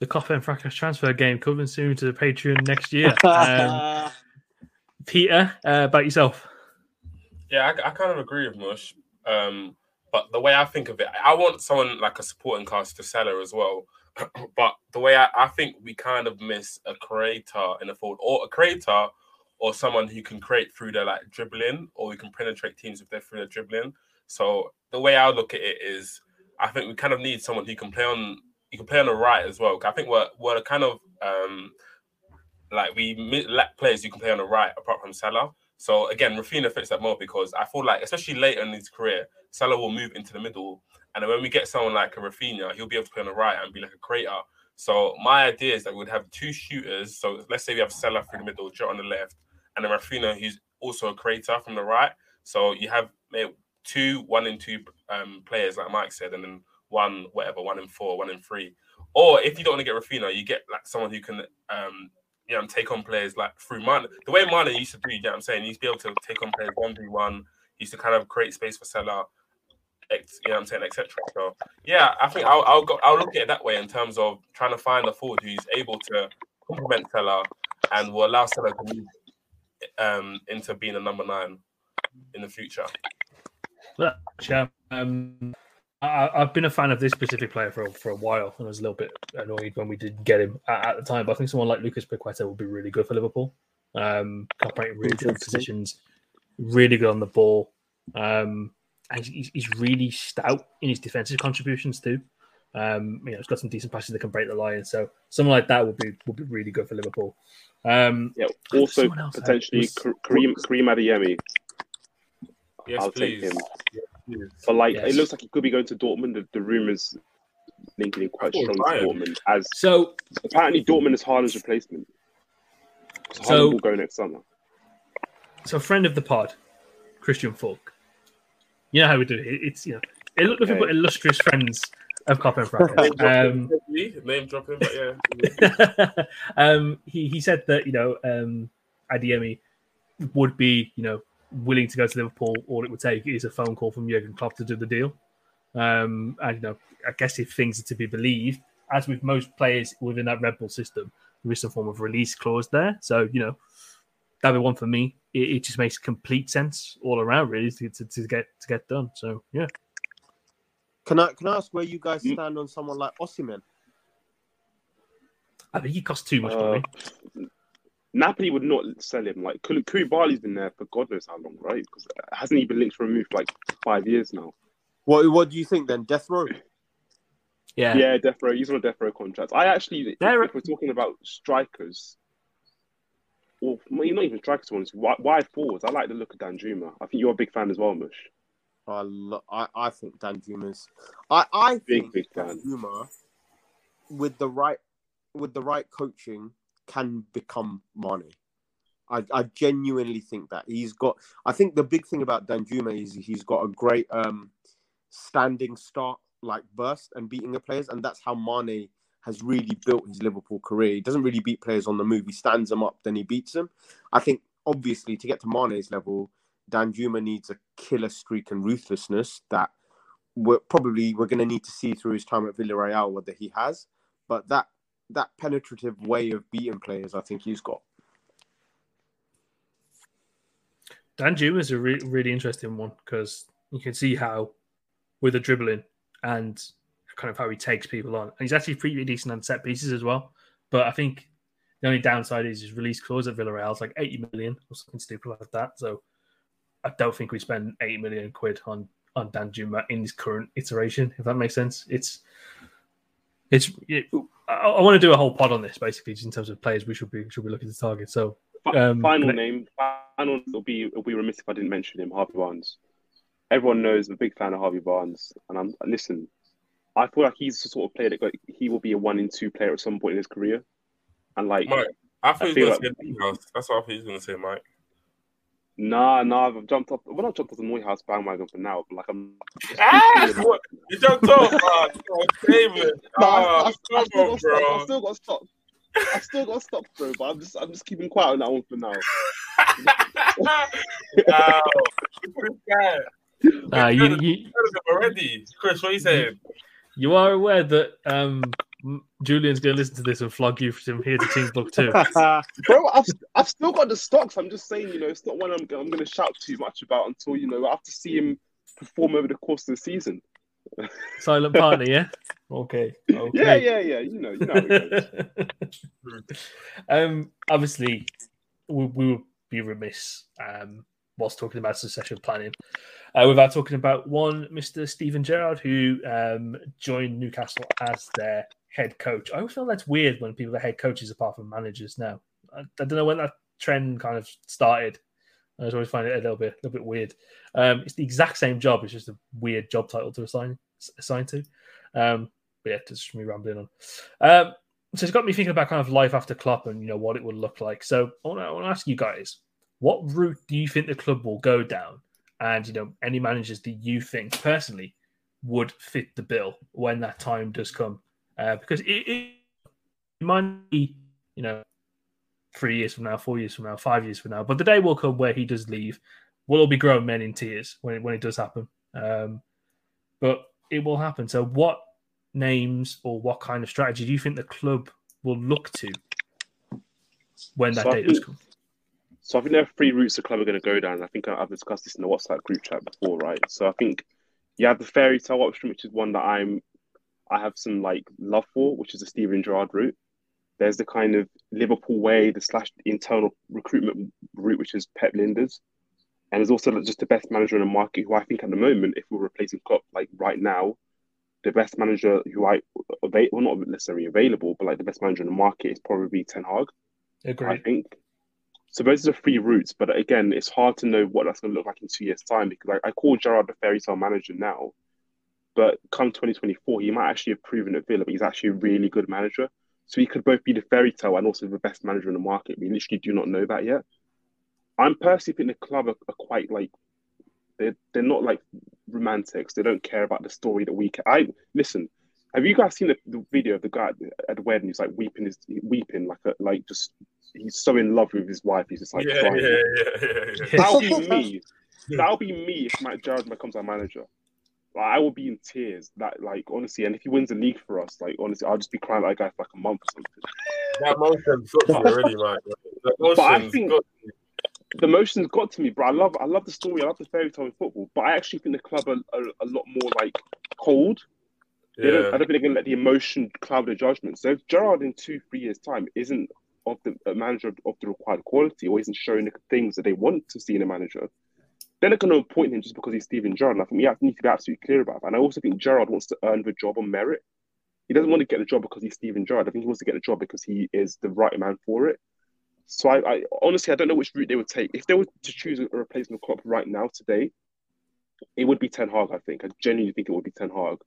The Kop End Fracas transfer game coming soon to the Patreon next year. Um, Peter, uh, about yourself. Yeah, I, I kind of agree with Mush. Um, but the way I think of it, I want someone like a supporting cast to Salah as well. but the way I, I think we kind of miss a creator in the forward, or a creator, or someone who can create through their like dribbling, or who can penetrate teams if they're through their dribbling. So the way I look at it is, I think we kind of need someone who can play on, you can play on the right as well. I think we're we're kind of um, like we lack players who can play on the right apart from Salah. So again, Raphinha fits that more because I feel like, especially later in his career, Salah will move into the middle, and then when we get someone like a Raphinha, he'll be able to play on the right and be like a creator. So my idea is that we'd have two shooters. So let's say we have Salah through the middle, Jota on the left, and then Raphinha, who's also a creator from the right. So you have two, one and two um, players, like Mike said, and then one, whatever, one and four, one and three. Or if you don't want to get Raphinha, you get like someone who can um, you know, take on players like through Mane. The way Mane used to do, you know what I'm saying? He used to be able to take on players 1v1. He used to kind of create space for Salah, you know what I'm saying, etc. So, yeah, I think I'll, I'll, go, I'll look at it that way in terms of trying to find a forward who's able to complement Salah and will allow Salah to move um, into being a number nine in the future. Well, yeah, um, I, I've been a fan of this specific player for for a while, and I was a little bit annoyed when we didn't get him at, at the time. But I think someone like Lucas Paqueta would be really good for Liverpool. Um, can operate in really different Interesting. positions, really good on the ball, um, and he's, he's really stout in his defensive contributions too. Um, you know, he's got some decent passes that can break the line. So someone like that would be would be really good for Liverpool. Um, Yeah. Also Someone else had- potentially was- Karim Karim Adeyemi. Yes, I'll please. take him. But like, Yes. it looks like he could be going to Dortmund. The, the rumors linking in quite Oh, strong to Dortmund. As So apparently Dortmund is Haaland's replacement. So, So- Haaland will go next summer. so friend of the pod, Christian Falk. You know how we do it. It's you know, it look nothing Okay. but illustrious friends of Kop End Name Um, name dropping, but yeah. um, he he said that you know um, Adeyemi would be you know willing to go to Liverpool. All it would take is a phone call from Jurgen Klopp to do the deal. Um, and you know, I guess if things are to be believed, as with most players within that Red Bull system, there is some form of release clause there. So you know, that'd be one for me. It, it just makes complete sense all around, really, to, to, to get to get done. So yeah, Can I can I ask where you guys Mm. stand on someone like Osimhen? I think he costs too much Uh, money. Napoli would not sell him. Like Kul- Koulibaly's been there for God knows how long, right? Because hasn't he been linked for a move for like five years now? What what do you think then? Death row? Yeah, Yeah, death row. He's on a death row contract. I actually, if, They're- if we're talking about strikers, or well, not even strikers ones, wide, forwards. I like the look of Danjuma. I think you're a big fan as well, Mush. I, lo- I I think Danjuma's. I I Big, think big Dan. Juma, with the right with the right coaching, can become Mane. I, I genuinely think that he's got. I think the big thing about Danjuma is he's got a great um, standing start, like burst and beating the players, and that's how Mane has really built his Liverpool career. He doesn't really beat players on the move. He stands them up, then he beats them. I think obviously to get to Mane's level, Danjuma needs a killer streak and ruthlessness that we're probably we're going to need to see through his time at Villarreal whether he has. But that that penetrative way of beating players, I think he's got. Danjuma is a re- really interesting one because you can see how, with the dribbling and kind of how he takes people on, and he's actually pretty decent on set pieces as well. But I think the only downside is his release clause at Villarreal is like 80 million or something stupid like that. So I don't think we spend 80 million quid on on Danjuma in this current iteration, if that makes sense. It's it's it, I, I want to do a whole pod on this basically, just in terms of players we should be should be looking to target. So Um, final name. Final. It'll be. It'll be remiss if I didn't mention him. Harvey Barnes. Everyone knows I'm a big fan of Harvey Barnes, and I'm listen. I feel like he's the sort of player that got, he will be a one in two player at some point in his career, and like Mike, I thought I feel was going to say That's what I thought he was going to say, Mike. nah, nah, I've jumped off. Well, not jumped off the Neuhaus bandwagon for now, but like I'm. Ah, what? You jumped off, man. Oh, David. No, Oh, I, I, come I've still on, got stock. I've still got stock. I've still got stock, bro. But I'm just, I'm just keeping quiet on that one for now. Wow. Look at this guy. uh, you, you Heard of him already. Krish, what are you saying? You are aware that um, Julian's going to listen to this and flog you from here to Timbuktu. Bro, I've, I've still got the stocks. I'm just saying, you know, it's not one I'm, I'm going to shout too much about until, you know, I have to see him perform over the course of the season. Silent partner, yeah. Okay. Okay. Yeah, yeah, yeah. You know, you know how it goes. um, obviously, we, we would be remiss um, whilst talking about succession planning uh, without talking about one Mr. Steven Gerrard, who um, joined Newcastle as their head coach. I always feel that's weird when people are head coaches apart from managers now. I, I don't know when that trend kind of started. I always find it a little bit, a little bit weird. Um, it's the exact same job; it's just a weird job title to assign assign to. Um, but yeah, just me rambling on. Um, so it's got me thinking about kind of life after Klopp and you know what it would look like. So I want to ask you guys, what route do you think the club will go down? And you know, any managers that you think personally would fit the bill when that time does come? Uh, because it, it, might be, you know, three years from now, four years from now, five years from now, but the day will come where he does leave. We'll all be grown men in tears when it, when it does happen. Um, but it will happen. So, what names or what kind of strategy do you think the club will look to when that So day does come? So I think there are three routes the club are going to go down. I think I've discussed this in the WhatsApp group chat before, right? So I think you have the fairy tale option, which is one that I'm, I have some like love for, which is the Steven Gerrard route. There's the kind of Liverpool way, the slash internal recruitment route, which is Pep Lijnders, and there's also just the best manager in the market, who I think at the moment, if we're replacing Klopp, like right now, the best manager who I avail, well not necessarily available, but like the best manager in the market is probably Ten Hag. I think. So those are the three routes, but again, it's hard to know what that's going to look like in two years' time because I, I call Gerrard the fairy tale manager now, But come 2024, he might actually have proven at Villa, but he's actually a really good manager. So he could both be the fairy tale and also the best manager in the market. We literally do not know that yet. I'm personally think the club are, are quite like they're they're not like romantics. They don't care about the story that we. Can. I listen. Have you guys seen the, the video of the guy at the wedding? He's like weeping, his weeping like a like just he's so in love with his wife. He's just like yeah, crying. yeah, yeah, yeah, yeah. That'll be me. That'll be me if Matt Gerrard becomes our manager. Like, I will be in tears. That like honestly, and if he wins the league for us, like honestly, I'll just be crying like that for like a month or something. That motion's got to me already, man. That But I think- got to me. the emotions got to me, bro. I love, I love the story. I love the fairy tale in football, but I actually think the club are, are a lot more like cold. They don't, I don't think they're going to let the emotion cloud their judgment. So if Gerrard in two, three years' time isn't of the a manager of, of the required quality or isn't showing the things that they want to see in a manager, then they're not going to appoint him just because he's Steven Gerrard. I think we have, need to be absolutely clear about that. And I also think Gerrard wants to earn the job on merit. He doesn't want to get the job because he's Steven Gerrard. I think he wants to get the job because he is the right man for it. So I, I honestly I don't know which route they would take. If they were to choose a replacement Klopp right now today, it would be Ten Hag. I think I genuinely think it would be Ten Hag.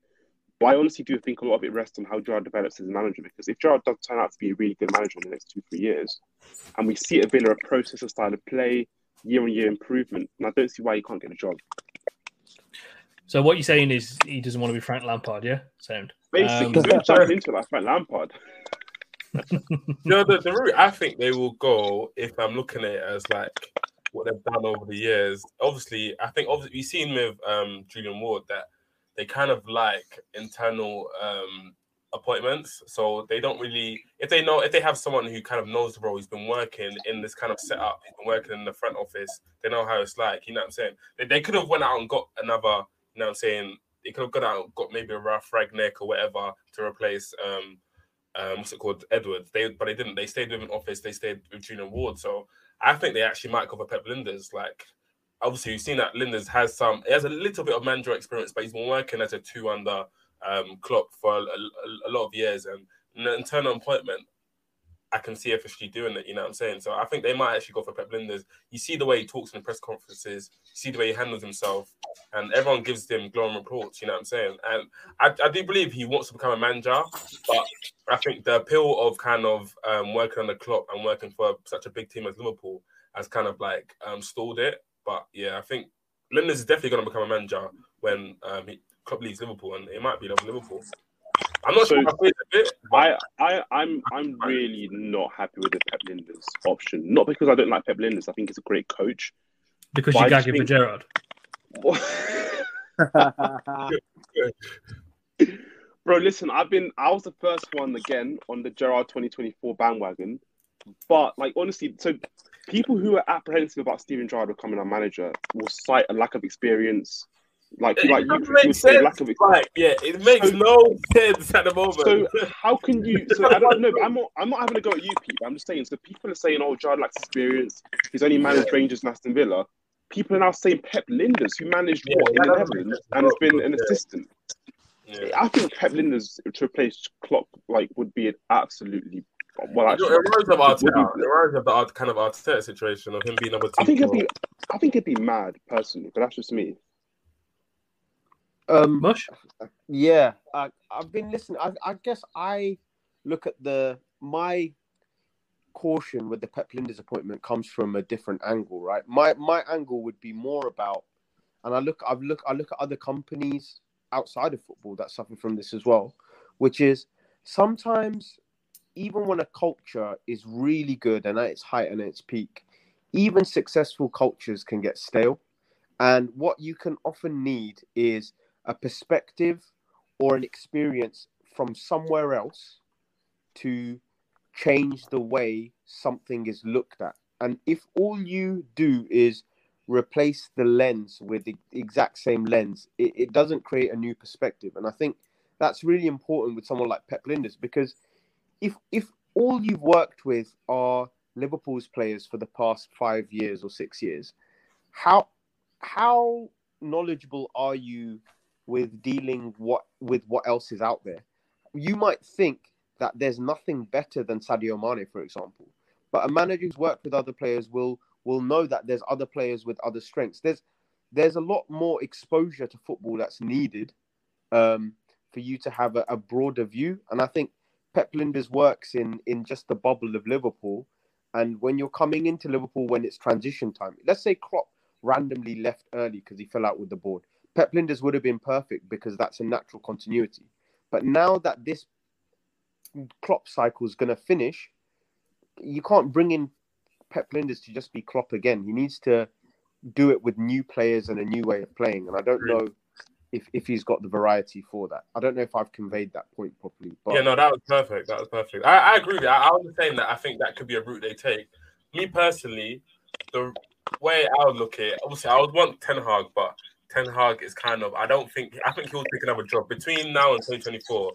But I honestly do think a lot of it rests on how Gerrard develops as a manager. Because if Gerrard does turn out to be a really good manager in the next two three years, and we see at Villa a process, a style of play, year on year improvement, and I don't see why he can't get a job. So what you're saying is he doesn't want to be Frank Lampard, yeah? Sound. Basically, Um, we're jumping into it like Frank Lampard. You know, the, the route I think they will go, if I'm looking at it as like what they've done over the years, obviously, I think obviously we've seen with um, Julian Ward that they kind of like internal um, appointments. So they don't really, if they know, if they have someone who kind of knows the role, he's been working in this kind of setup, he's been working in the front office, they know how it's like, you know what I'm saying? They, they could have went out and got another, you know what I'm saying? They could have gone out and got maybe a Ralf Rangnick or whatever to replace um, um, what's it called, Edwards. They but they didn't. They stayed with an office. They stayed with Julian Ward. So I think they actually might cover Pep Lijnders. Like obviously, you've seen that Lijnders has some. He has a little bit of manager experience, but he's been working as a two under um, Klopp for a, a, a lot of years, and an internal appointment. I can see officially doing it. You know what I'm saying? So I think they might actually go for Pep Lijnders. You see the way he talks in the press conferences. You see the way he handles himself, and everyone gives him glowing reports. You know what I'm saying? And I, I do believe he wants to become a manager, but I think the appeal of kind of um, working on the clock and working for such a big team as Liverpool has kind of like um, stalled it. But yeah, I think Lijnders is definitely going to become a manager when um, he, Klopp leaves Liverpool, and it might be like Liverpool. I'm not So- sure. I a bit, I, I, I'm, I'm really not happy with the Pep Lijnders option. Not because I don't like Pep Lijnders. I think he's a great coach. Because you're do you gagging for Gerrard. Bro, listen, I've been I was the first one again on the Gerrard 2024 bandwagon. But like honestly, so people who are apprehensive about Steven Gerrard becoming our manager will cite a lack of experience. Like, it like you, you say lack of Like, yeah, it makes So- no sense at the moment. So how can you? So I don't know. But I'm not. I'm not having a go at you, people. I'm just saying. So people are saying, "Oh, Gerrard lacks experience. He's only managed Rangers and Aston Villa." People are now saying Pep Lijnders, who managed Yeah, what in the Netherlands and has been Yeah. an assistant. yeah. I think Pep Lijnders to replace Klopp like would be an absolutely well. You Actually, know, it reminds me of would Arteta. be- It reminds of the Art- kind of Arteta situation of him being number two. I think it'd be. I think it'd be mad personally, but that's just me. Um, Mush? Yeah, I, I've been listening. I, I guess I look at the my caution with the Pep Lijnders appointment comes from a different angle, right? My my angle would be more about, and I look, I've look, I look at other companies outside of football that suffer from this as well, which is sometimes even when a culture is really good and at its height and its peak, even successful cultures can get stale. And what you can often need is a perspective or an experience from somewhere else to change the way something is looked at. And if all you do is replace the lens with the exact same lens, it, it doesn't create a new perspective. And I think that's really important with someone like Pep Lijnders because if if all you've worked with are Liverpool's players for the past five years or six years, how how knowledgeable are you with dealing what with what else is out there? You might think that there's nothing better than Sadio Mane, for example, but a manager who's worked with other players will will know that there's other players with other strengths. There's there's a lot more exposure to football that's needed um, for you to have a, a broader view. And I think Pep Lijnders works in in just the bubble of Liverpool. And when you're coming into Liverpool when it's transition time, let's say Klopp randomly left early because he fell out with the board. Pep Lijnders would have been perfect because that's a natural continuity. But now that this Klopp cycle is going to finish, you can't bring in Pep Lijnders to just be Klopp again. He needs to do it with new players and a new way of playing. And I don't know if, if he's got the variety for that. I don't know if I've conveyed that point properly. But Yeah, no, that was perfect. That was perfect. I, I agree with you. I, I was saying that I think that could be a route they take. Me personally, the way I would look at it, obviously, I would want Ten Hag, but Ten Hag is kind of. I don't think. I think he'll take another job between now and 2024.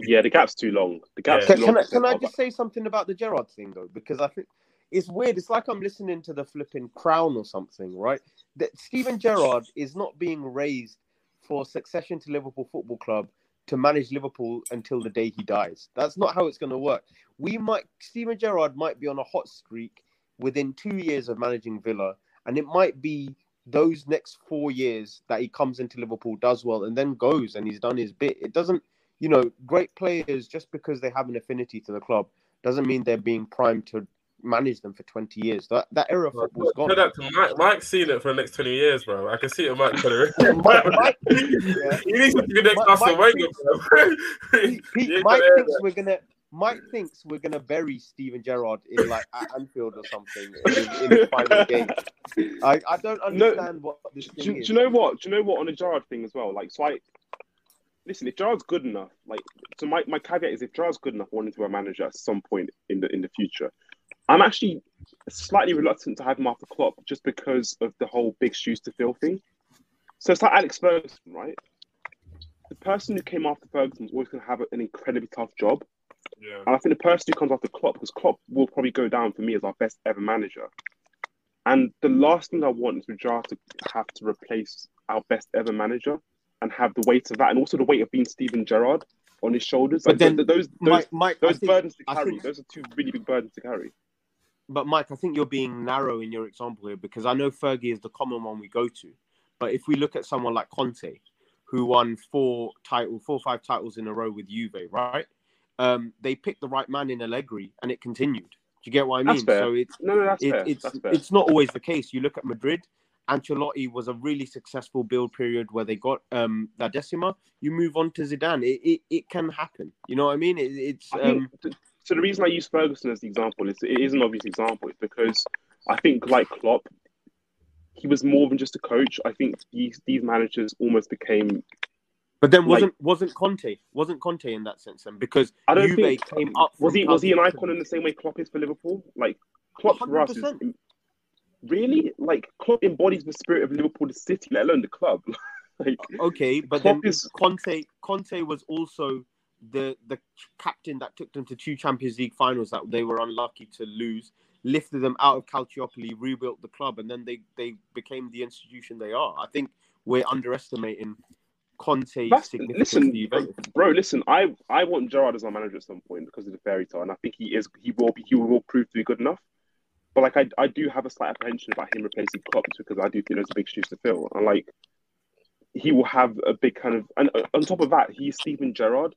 Yeah, the gap's too long. The gap's Yeah. too Can, long. can I, can I just say something about the Gerrard thing though? Because I think it's weird. It's like I'm listening to the flipping Crown or something, right? That Steven Gerrard is not being raised for succession to Liverpool Football Club to manage Liverpool until the day he dies. That's not how it's going to work. We might Steven Gerrard might be on a hot streak within two years of managing Villa, and it might be those next four years that he comes into Liverpool, does well, and then goes and he's done his bit. It doesn't, you know, great players just because they have an affinity to the club doesn't mean they're being primed to manage them for 20 years. That that era of football's Tell gone. that to Mike. Mike's seen it for the next 20 years, bro. I can see it, Mike. For Mike- the Mike- he needs to be the next Mike- Arsene Mike Wenger, bro. Pete, Pete, Mike yeah, thinks we're gonna. Mike thinks we're gonna bury Steven Gerrard in like at Anfield or something in, in the final game. I, I don't No, understand what this do, thing do is. you know what? Do you know what on the Gerrard thing as well? Like, so I listen. If Gerrard's good enough, like, so my, my caveat is if Gerrard's good enough, wanting to be a manager at some point in the in the future, I'm actually slightly reluctant to have him after Klopp just because of the whole big shoes to fill thing. So it's like Alex Ferguson, right? The person who came after Ferguson was always going to have an incredibly tough job. Yeah. And I think the person who comes after Klopp, because Klopp will probably go down for me as our best ever manager. And the last thing I want is for Gerrard to have to replace our best ever manager and have the weight of that, and also the weight of being Steven Gerrard on his shoulders. But Like, then, th- those those, Mike, Mike, I those think, burdens to carry, think- those are two really big burdens to carry. But Mike, I think you're being narrow in your example here because I know Fergie is the common one we go to, but if we look at someone like Conte, who won four title, four or five titles in a row with Juve, right? Um, they picked the right man in Allegri, and it continued. Do you get what I That's mean? fair. So it's No, no, that's it, fair. it's that's fair. it's not always the case. You look at Madrid. Ancelotti was a really successful build period where they got um La Decima. You move on to Zidane. It it, it can happen. You know what I mean? It, it's I um think, so the reason I use Ferguson as the example is it is an obvious example. It's because I think like Klopp, he was more than just a coach. I think these these managers almost became. But then wasn't wasn't Conte wasn't Conte in that sense then because I don't Juve think came up. was he was he an icon in the same way Klopp is for Liverpool? Like Klopp for us is really like Klopp embodies the spirit of Liverpool, the city, let alone the club. like Okay, but Klopp then is- Conte Conte was also the the captain that took them to two Champions League finals that they were unlucky to lose, lifted them out of Calciopoli, rebuilt the club, and then they they became the institution they are. I think we're underestimating significance listen, bro, listen, I I want Gerrard as our manager at some point because of the fairy tale, and I think he is he will be he will prove to be good enough. But like I I do have a slight apprehension about him replacing Klopp because I do think there's a big shoes to fill, and like he will have a big kind of and uh, on top of that he's Steven Gerrard,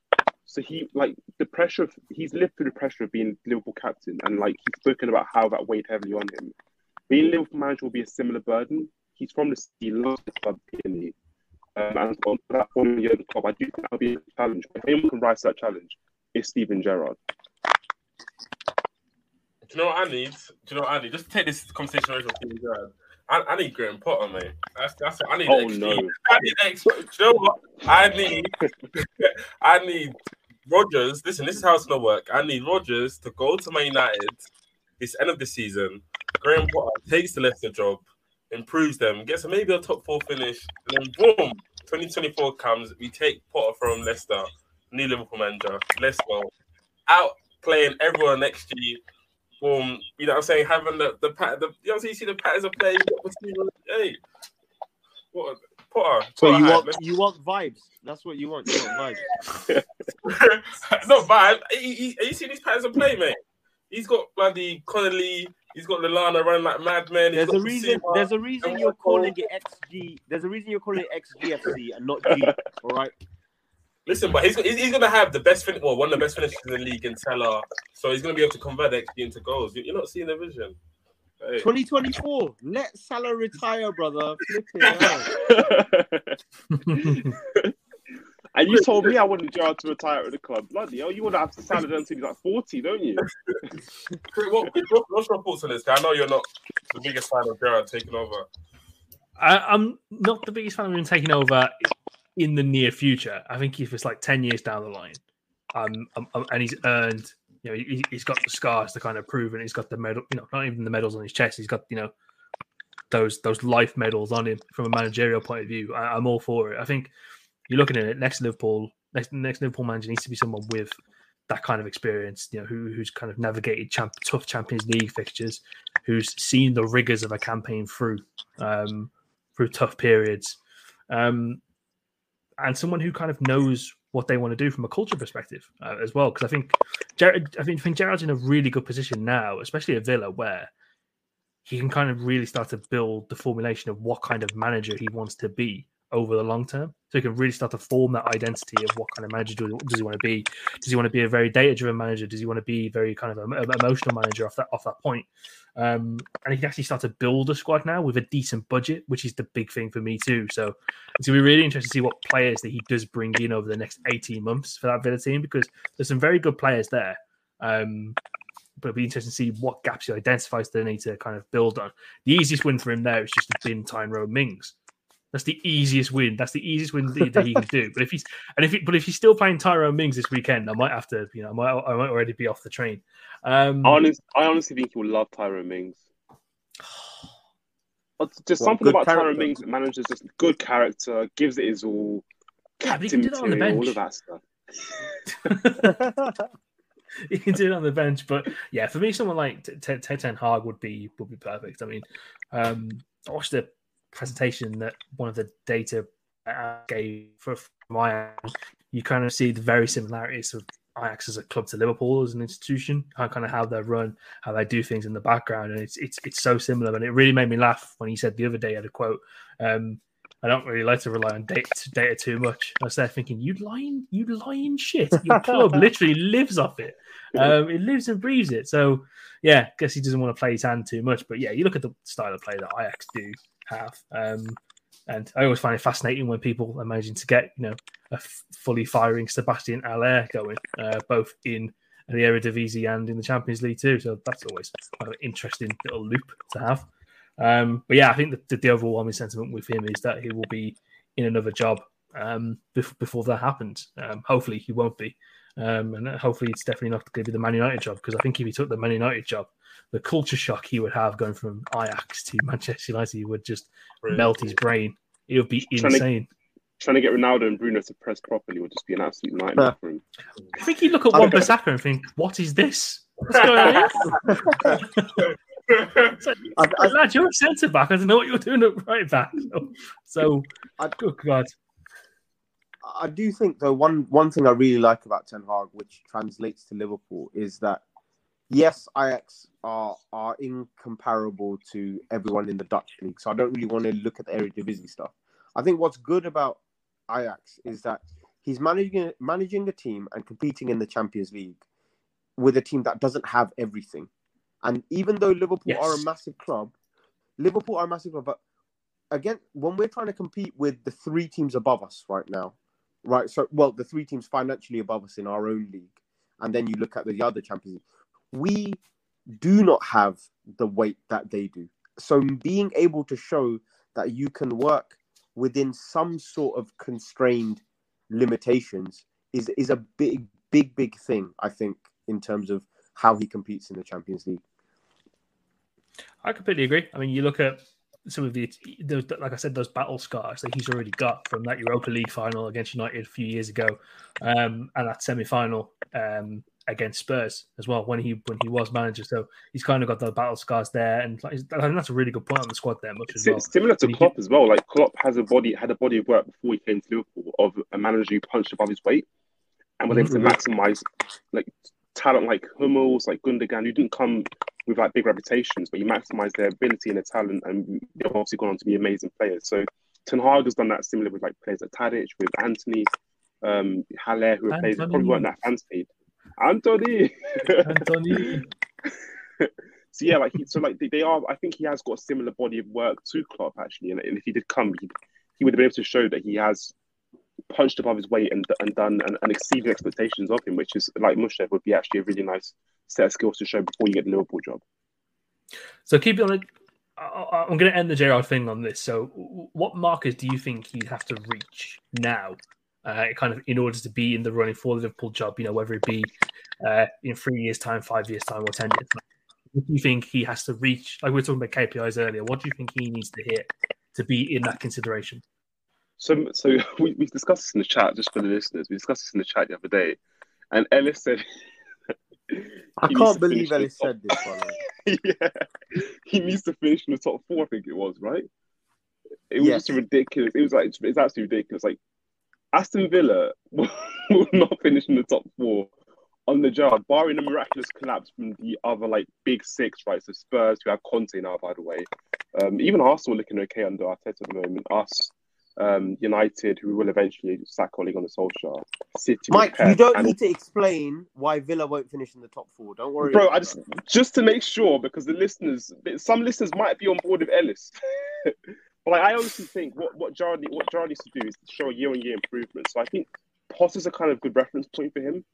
so he like the pressure of he's lived through the pressure of being Liverpool captain, and like he's spoken about how that weighed heavily on him. Being Liverpool manager will be a similar burden. He's from the city, he loves the club. Um, and on that one year at the club, I do think that'll be a challenge. If anyone can rise to that challenge, it's Steven Gerrard. Do you know what I need? Do you know what I need? Just take this conversation away from Steven Gerrard. I, I need Graham Potter, mate. That's that's what I need. Oh, XG. no. I need X. Do you know what? I need. I need Rodgers. Listen, this is how it's gonna work. I need Rodgers to go to Man United this end of the season. Graham Potter takes the Leicester job, improves them, gets maybe a top four finish, and then boom, 2024 comes. We take Potter from Leicester, new Liverpool manager. Go out playing everyone next year. Boom, you know what I'm saying? Having the the the you know what? You see the patterns of play. you got Bissouma, Hey, what Potter? So Potter you had- want you want vibes. That's what you want. You want vibes. it's not bad. He, he, you see these patterns of play, mate. He's got bloody Connolly. He's got Lallana running like madmen. He's There's a reason. Bissouma. There's a reason you're calling it XG. There's a reason you're calling it XGFC and not G. All right. Listen, but he's, he's, he's going to have the best fin- well, one of the best finishes in the league in Teller. So he's going to be able to convert XG into goals. You're not seeing the vision. Hey. 2024. Let Salah retire, brother. Flip it out. and you told me I wanted Gerrard to retire at the club. Bloody hell, you want to have to sign it until he's like 40, don't you? What, what, what's your thoughts on this guy? I know you're not the biggest fan of Gerrard taking over. I, I'm not the biggest fan of him taking over in the near future. I think if it's like ten years down the line, um, um, um, and he's earned, you know, he, he's got the scars to kind of prove it. He's got the medal, you know, not even the medals on his chest. He's got, you know, those those life medals on him from a managerial point of view. I, I'm all for it. I think you're looking at it next Liverpool, next next Liverpool manager needs to be someone with that kind of experience, you know, who, who's kind of navigated champ, tough Champions League fixtures, who's seen the rigors of a campaign through um, through tough periods, um, and someone who kind of knows what they want to do from a culture perspective uh, as well. Because I think Jared, I think, I think Gerrard's in a really good position now, especially at Villa, where he can kind of really start to build the formulation of what kind of manager he wants to be over the long term. So he can really start to form that identity of what kind of manager do, does he want to be? Does he want to be a very data driven manager? Does he want to be very kind of an emotional manager off that off that point? Um, and he can actually start to build a squad now with a decent budget, which is the big thing for me too. So it's gonna be really interesting to see what players that he does bring in over the next 18 months for that Villa team because there's some very good players there. Um, but it'll be interesting to see what gaps he identifies they need to kind of build on. The easiest win for him now is just to bin Tyrone Mings. That's the easiest win. That's the easiest win that that he can do. But if he's and if he, but if he's still playing Tyrone Mings this weekend, I might have to, you know, I might, I might already be off the train. Um, Honest, I honestly think he will love Tyrone Mings. It's Just What, something good about Tyrone? Mings that manages just good character, gives it his all, Yeah, but he captain can do that on the material, all bench. of that stuff. he can do it on the bench. But yeah, for me, someone like T- T- Ted Ten Hag would be would be perfect. I mean, um, I watched the presentation that one of the data uh, gave for my. You kind of see the very similarities of Ajax as a club to Liverpool as an institution, how kind of how they run, how they do things in the background, and it's it's it's so similar. And it really made me laugh when he said the other day, I had a quote. Um, I don't really like to rely on data, data too much. I was there thinking, you lying, you lying shit. Your club literally lives off it. Um, it lives and breathes it. So, yeah, guess he doesn't want to play his hand too much. But yeah, you look at the style of play that Ajax do have. Um, and I always find it fascinating when people are managing to get, you know, a f- fully firing Sebastian Haller going, uh, both in the Eredivisie and in the Champions League too. So that's always an interesting little loop to have. Um, but yeah, I think the, the overwhelming sentiment with him is that he will be in another job um, bef- before that happens. Um, hopefully, he won't be. Um, and hopefully, it's definitely not going to be the Man United job because I think if he took the Man United job, the culture shock he would have going from Ajax to Manchester United would just melt his brain. It would be Trying to- insane. Trying to get Ronaldo and Bruno to press properly would just be an absolute nightmare for him. I think you look at I Wan don't- Bissaka and think, "What is this? What's going on?" here?" It's like, I, I, lad, you're a centre back. I don't know what you're doing at right back. So, so I- good God. I do think though one one thing I really like about Ten Hag, which translates to Liverpool, is that yes, Ajax are are incomparable to everyone in the Dutch league. So I don't really want to look at the Eredivisie stuff. I think what's good about Ajax is that he's managing managing a team and competing in the Champions League with a team that doesn't have everything. And even though Liverpool are a massive club, Liverpool are a massive club, but again, when we're trying to compete with the three teams above us right now, right? So, well, the three teams financially above us in our own league, and then you look at the other Champions League, we do not have the weight that they do. So, being able to show that you can work within some sort of constrained limitations is is a big, big, big thing. I think in terms of how he competes in the Champions League. I completely agree. I mean, you look at some of the, those, like I said, those battle scars that he's already got from that Europa League final against United a few years ago, um, and that semi final um, against Spurs as well when he when he was manager. So he's kind of got the battle scars there, and like, I think that's a really good point on the squad there, much as well. similar to Klopp as well. Like Klopp has a body had a body of work before he came to Liverpool of a manager who punched above his weight and was able to maximize like talent like Hummels, like Gundogan, who didn't come with like big reputations, but you maximize their ability and their talent, and they've obviously gone on to be amazing players. So Ten Hag has done that similar with like players like Tadic, with Antony. um, Haller, who Antony. probably weren't that fans. Antony. Antony. so yeah, like he, so like they, they are. I think he has got a similar body of work to Klopp actually, and, and if he did come, he, he would have been able to show that he has punched above his weight and and done and, and exceeded expectations of him, which is like Mushev would be actually a really nice set of skills to show before you get the Liverpool job. So keep it on it. I'm going to end the Gerrard thing on this. So, what markers do you think he'd have to reach now, uh, kind of in order to be in the running for the Liverpool job? You know, whether it be uh, in three years' time, five years' time, or ten years' time. What do you think he has to reach? Like we were talking about KPIs earlier. What do you think he needs to hit to be in that consideration? So, so we, we discussed this in the chat just for the listeners. We discussed this in the chat the other day, and Ellis said, I can't believe finish in the Ellis said this. By the way. yeah, he needs to finish in the top four. I think it was right. It was Yes. just ridiculous. It was like it's absolutely ridiculous. Like Aston Villa will not finish in the top four on the job, barring a miraculous collapse from the other like big six, right? So Spurs, who have Conte now, by the way. Um, even Arsenal looking okay under Arteta at the moment. Us, um, United, who will eventually sack Ole Gunnar Solskjaer. City, Mike, you don't and- need to explain why Villa won't finish in the top four. Don't worry. Bro, I just that. just to make sure because the listeners, some listeners might be on board with Ellis. but like, I honestly think what what Gerrard what Gerrard needs to do is to show a year on year improvement. So I think Potter's a kind of good reference point for him.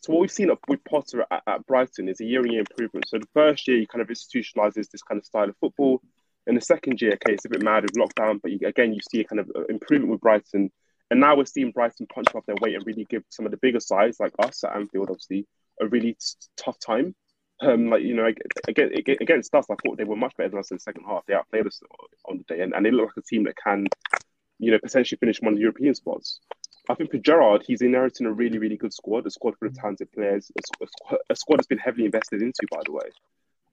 So what we've seen with Potter at, at Brighton is a year on year improvement. So the first year he kind of institutionalizes this kind of style of football. In the second year, okay, it's a bit mad with lockdown, but you, again, you see a kind of uh, improvement with Brighton. And now we're seeing Brighton punch off their weight and really give some of the bigger sides, like us at Anfield, obviously, a really tough time. Um, like you know, again, against us, I thought they were much better than us in the second half. They outplayed us on the day, and, and they look like a team that can, you know, potentially finish one of the European spots. I think for Gerrard, he's inheriting a really, really good squad, a squad full of talented players, a, a a squad that's been heavily invested into, by the way.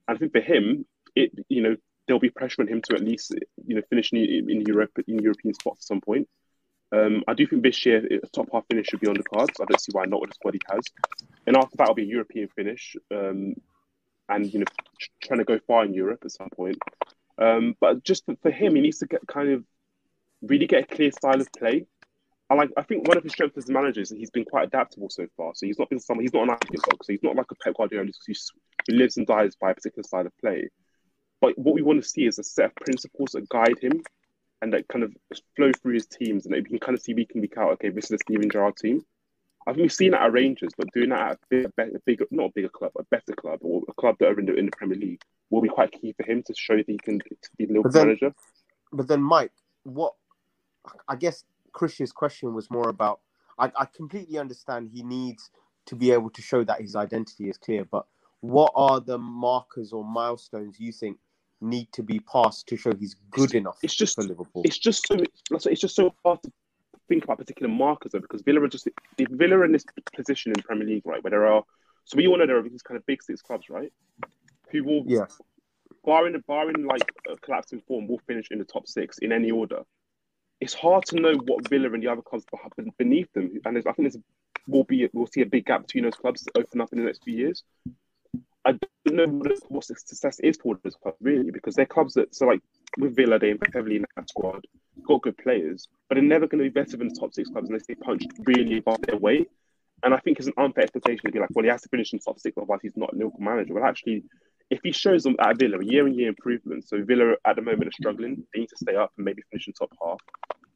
And I think for him, it you know there'll be pressure on him to at least you know finish in, in Europe in European spots at some point. Um, I do think this year a top half finish should be on the cards. I don't see why not with the squad he has. And after that, will be a European finish, um, and you know tr- trying to go far in Europe at some point. Um, but just for, for him, he needs to get kind of really get a clear style of play. I like. I think one of his strengths as a manager is that he's been quite adaptable so far. So he's not been someone. He's not an underdog. So he's not like a Pep Guardiola who lives and dies by a particular style of play. But what we want to see is a set of principles that guide him and that kind of flow through his teams, and that we can kind of see week in week out. Okay, this is the Steven Gerrard team. I think we've seen that at Rangers, but doing that at a bigger, bigger, not a bigger club, a better club, or a club that are in the, in the Premier League, will be quite key for him to show that he can be the Liverpool manager. But then, Mike, what I guess Krish's question was more about. I, I completely understand he needs to be able to show that his identity is clear, but what are the markers or milestones you think need to be passed to show he's good enough it's just- for Liverpool? It's just so it's just so hard to think about particular markers though, because Villa are just if Villa are in this position in the Premier League, right, where there are so we all know there are these kind of big six clubs, right, who will Yeah. barring barring like a collapse in form, will finish in the top six in any order. It's hard to know what Villa and the other clubs beneath them, and I think there's will be we'll see a big gap between those clubs open up in the next few years. I don't know what, success is for this club really, because they're clubs that so like with Villa they invest heavily in that squad, got good players, but they're never going to be better than the top six clubs unless they punch really above their weight. And I think it's an unfair expectation to be like, well, he has to finish in top six, otherwise he's not a local manager. Well, actually, if he shows them at Villa a year and year improvement, so Villa at the moment are struggling, they need to stay up and maybe finish in top half.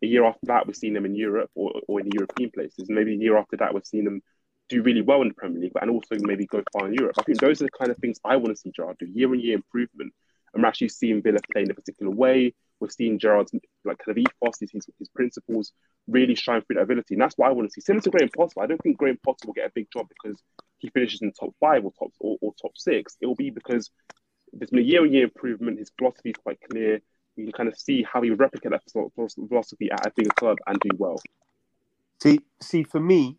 A year after that, we've seen them in Europe or, or in the European places. Maybe a year after that, we've seen them do really well in the Premier League, and also maybe go far in Europe. I think those are the kind of things I want to see Gerrard do year on year improvement. I'm actually seeing Villa play in a particular way. We're seeing Gerrard's like kind of ethos, his, his, principles really shine through that ability. And that's what I want to see. Similar to Graham Potter, I don't think Graham Potter will get a big job because he finishes in top five or top or, or top six. It will be because there's been a year on year improvement. His philosophy is quite clear. You can kind of see how he replicate that philosophy at a bigger club and do well. See, see, for me,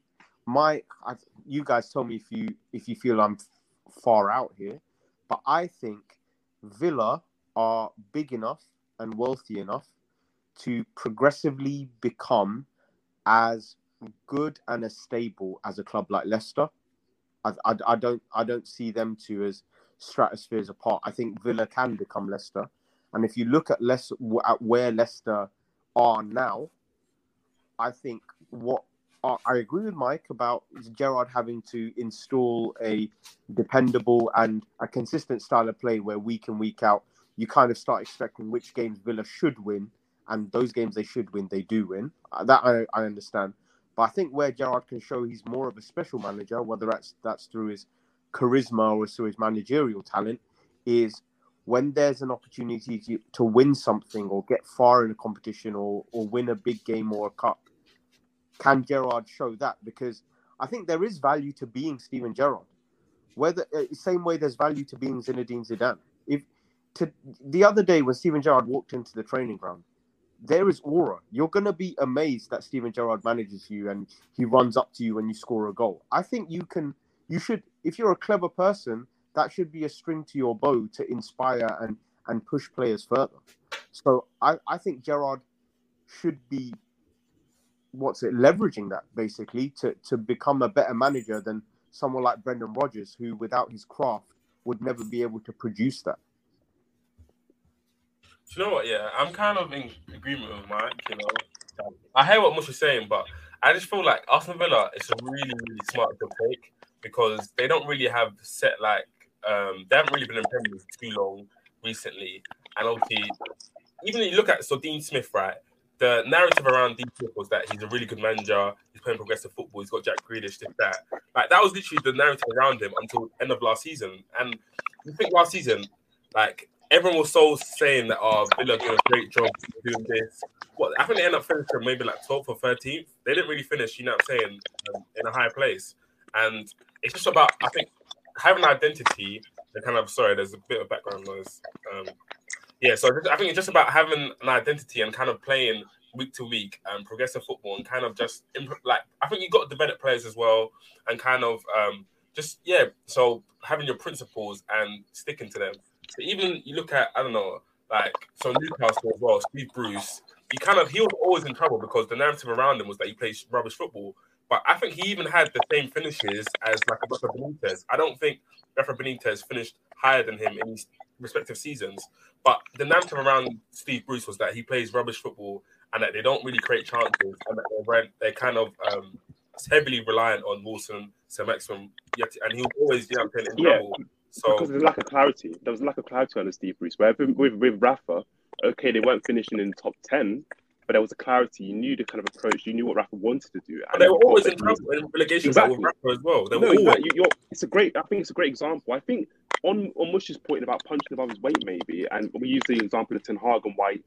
my I, you guys tell me if you if you feel I'm far out here, but I think Villa are big enough and wealthy enough to progressively become as good and as stable as a club like Leicester. I, I, I don't I don't see them two as stratospheres apart. I think Villa can become Leicester, and if you look at Leicester at where Leicester are now, I think what I agree with Mike about Gerrard having to install a dependable and a consistent style of play where week in week out you kind of start expecting which games Villa should win, and those games they should win, they do win. Uh, That I, I understand. But I think where Gerrard can show he's more of a special manager, whether that's that's through his charisma or through his managerial talent, is when there's an opportunity to, to win something or get far in a competition or or win a big game or a cup. Can Gerrard show that? Because I think there is value to being Steven Gerrard. Whether uh, same way there's value to being Zinedine Zidane. If to the other day when Steven Gerrard walked into the training ground, there is aura. You're gonna be amazed that Steven Gerrard manages you and he runs up to you when you score a goal. I think you can, you should, if you're a clever person, that should be a string to your bow to inspire and and push players further. So I I think Gerrard should be, what's it, leveraging that basically to to become a better manager than someone like Brendan Rodgers, who without his craft would never be able to produce that. Do you know what? Yeah, I'm kind of in agreement with Mike. You know, I hear what Mush is saying, but I just feel like Aston Villa is a really, really smart to take because they don't really have set like um, they haven't really been in Premier League too long recently, and obviously, even if you look at so Dean Smith, right? The narrative around Dean was that he's a really good manager. He's playing progressive football. He's got Jack Grealish, this that. Like that was literally the narrative around him until the end of last season. And you think last season, like everyone was so saying that oh Villa did a great job doing this. What I think they ended up finishing maybe like 12th or 13th. They didn't really finish, you know what I'm saying, um, in a high place. And it's just about I think having an identity and kind of sorry, there's a bit of background noise. Um, yeah, so I think it's just about having an identity and kind of playing week to week and progressive football and kind of just imp- like I think you got to develop players as well and kind of um, just yeah. So having your principles and sticking to them. So even you look at I don't know like so Newcastle as well. Steve Bruce, he kind of he was always in trouble because the narrative around him was that he plays rubbish football. But I think he even had the same finishes as like Rafa Benitez. I don't think Rafa Benitez finished higher than him in his respective seasons. But the narrative around Steve Bruce was that he plays rubbish football and that they don't really create chances and that they're, they're kind of um, heavily reliant on Wilson, Saint-Maximin, and he was always know, playing in Yeah, trouble. So because there's a lack of clarity. There was a lack of clarity under Steve Bruce. Where with, with, with Rafa, okay, they weren't finishing in top ten, but there was a clarity. You knew the kind of approach. You knew what Rafa wanted to do. but they were always in that he was- trouble in relegation Exactly. as well. They No, exactly. It's a great. I think it's a great example. I think on on Mush's point about punching above his weight, maybe, and we use the example of Ten Hag and why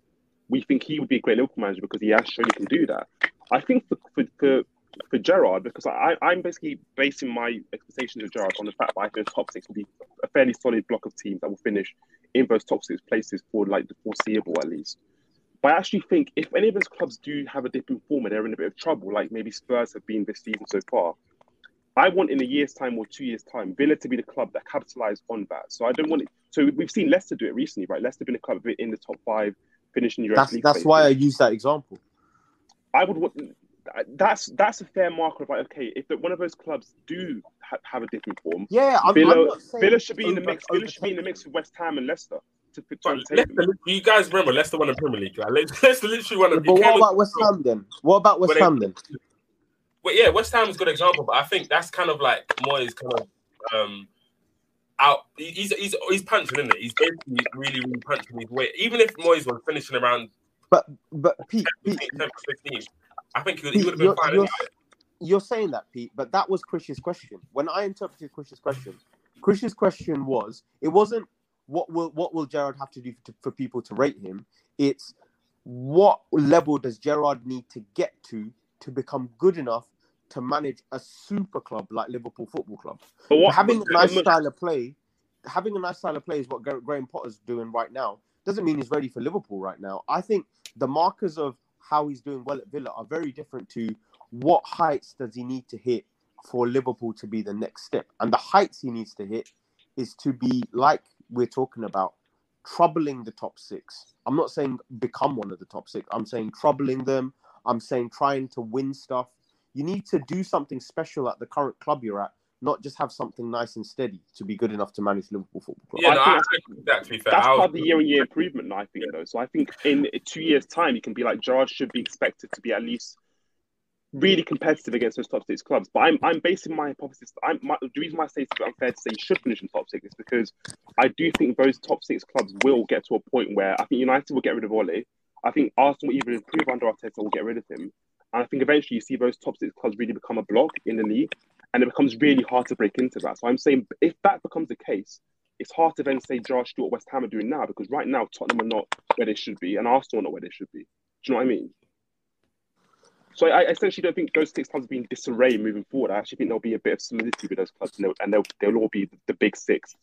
we think he would be a great Liverpool manager because he has shown he can do that. I think for for for, for Gerrard, because I I'm basically basing my expectations of Gerrard on the fact that I think the top six will be a fairly solid block of teams that will finish in those top six places for like the foreseeable at least. But I actually think if any of those clubs do have a dip in form and they're in a bit of trouble, like maybe Spurs have been this season so far, I want in a year's time or two years' time, Villa to be the club that capitalize on that. So I don't want it. So we've seen Leicester do it recently, right? Leicester been a club in the top five, finishing Europa That's League. that's why I use that example. I would want. That's that's a fair marker of like, okay, if one of those clubs do ha- have a different form, Yeah, I'm, Villa, I'm Villa should be in the mix. Villa should be in the mix with West Ham and Leicester to, to But. Leicester, you guys remember Leicester won the Premier League. Like, Le- Leicester literally won. Yeah, but what about West Ham then? What about West But Ham then? Well, yeah, West Ham is a good example, but I think that's kind of like Moyes kind of um out. He's he's he's punching, isn't it? He's basically really really punching his weight. Even if Moyes was finishing around But but Pete, Pete 15th, 15th, I think he would, he would have been fine. you're, you're saying that, Pete, but that was Krish's question. When I interpreted Krish's question, Krish's question was it wasn't what will what will Gerrard have to do for, for people to rate him. It's what level does Gerrard need to get to to become good enough to manage a super club like Liverpool Football Club. But what having a nice style of play, having a nice style of play is what Graham Potter's doing right now. Doesn't mean he's ready for Liverpool right now. I think the markers of how he's doing well at Villa are very different to what heights does he need to hit for Liverpool to be the next step. And the heights he needs to hit is to be like we're talking about, troubling the top six. I'm not saying become one of the top six. I'm saying troubling them. I'm saying trying to win stuff. You need to do something special at the current club you're at, not just have something nice and steady to be good enough to manage Liverpool Football Club. Yeah, I no, think I, that's- I agree with that. To be fair, That's I was- part of the year on year improvement, I think, though. So I think in two years' time, you can be like Gerrard should be expected to be at least really competitive against those top six clubs. But I'm I'm basing my hypothesis. I'm my, the reason why I say it's unfair to say you should finish in top six is because I do think those top six clubs will get to a point where I think United will get rid of Ole. I think Arsenal will even improve under Arteta will get rid of him. And I think eventually you see those top six clubs really become a block in the league, and it becomes really hard to break into that. So I'm saying if that becomes the case, it's hard to then say Josh Stewart, West Ham are doing now because right now Tottenham are not where they should be, and Arsenal are not where they should be. Do you know what I mean? So I, I essentially don't think those six clubs will be in disarray moving forward. I actually think there'll be a bit of solidity with those clubs, and they'll, and they'll, they'll all be the big six.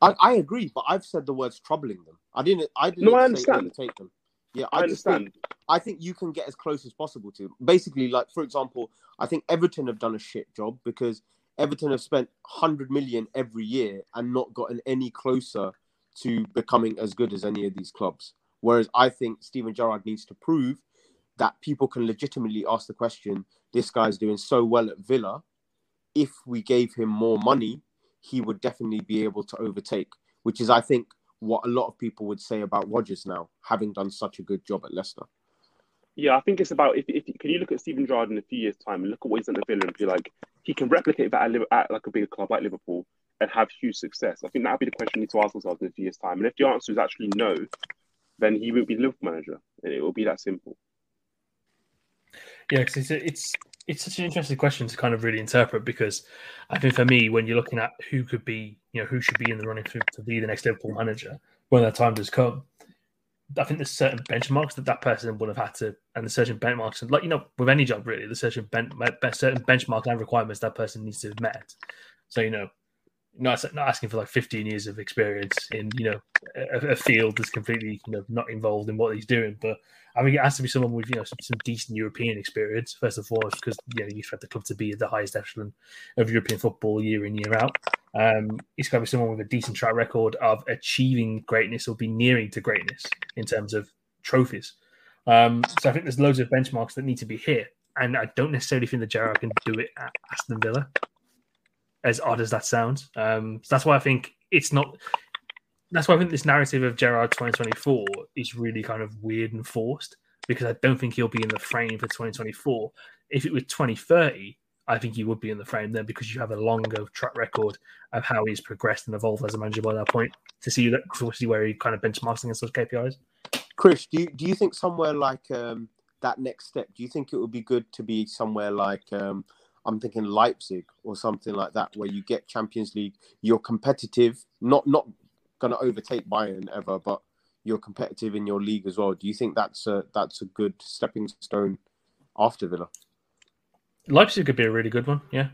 I, I agree, but I've said the words troubling them. I didn't. I didn't. No, I understand. Take them. Yeah, I, I, understand. Think, I think you can get as close as possible to basically, like for example, I think Everton have done a shit job because Everton have spent hundred million every year and not gotten any closer to becoming as good as any of these clubs. Whereas I think Steven Gerrard needs to prove that people can legitimately ask the question: This guy's doing so well at Villa. If we gave him more money, he would definitely be able to overtake. Which is, I think, what a lot of people would say about Rodgers now, having done such a good job at Leicester. Yeah, I think it's about if, if can you look at Steven Gerrard in a few years' time and look at what he's done at Villa and be like he can replicate that at, at like a bigger club like Liverpool and have huge success. I think that'd be the question we need to ask ourselves in a few years' time. And if the answer is actually no, then he won't be the Liverpool manager, and it will be that simple. Yeah, because it's it's it's such an interesting question to kind of really interpret because I think for me, when you're looking at who could be, you know, who should be in the running to, to be the next Liverpool manager when that time does come, I think there's certain benchmarks that that person would have had to, and the certain benchmarks, and like you know, with any job really, the certain ben, certain benchmarks and requirements that person needs to have met. So you know, not asking for like 15 years of experience in you know a, a, field that's completely you know not involved in what he's doing, but I mean it has to be someone with you know some, some decent European experience first and foremost because you know you expect the club to be at the highest echelon of European football year in year out. Um, he's got to be someone with a decent track record of achieving greatness or be nearing to greatness in terms of trophies. Um, so I think there's loads of benchmarks that need to be hit, and I don't necessarily think that Gerrard can do it at Aston Villa as odd as that sounds. Um, so that's why I think it's not. That's why I think this narrative of Gerrard 2024 is really kind of weird and forced because I don't think he'll be in the frame for 2024. If it was 2030, I think he would be in the frame then because you have a longer track record of how he's progressed and evolved as a manager by that point to see that see where he kind of benchmarks against those KPIs. Krish, do you, do you think somewhere like um, that next step? Do you think it would be good to be somewhere like um, I'm thinking Leipzig or something like that, where you get Champions League, you're competitive, not not going to overtake Bayern ever, but you're competitive in your league as well. Do you think that's a that's a good stepping stone after Villa? Leipzig could be a really good one, yeah.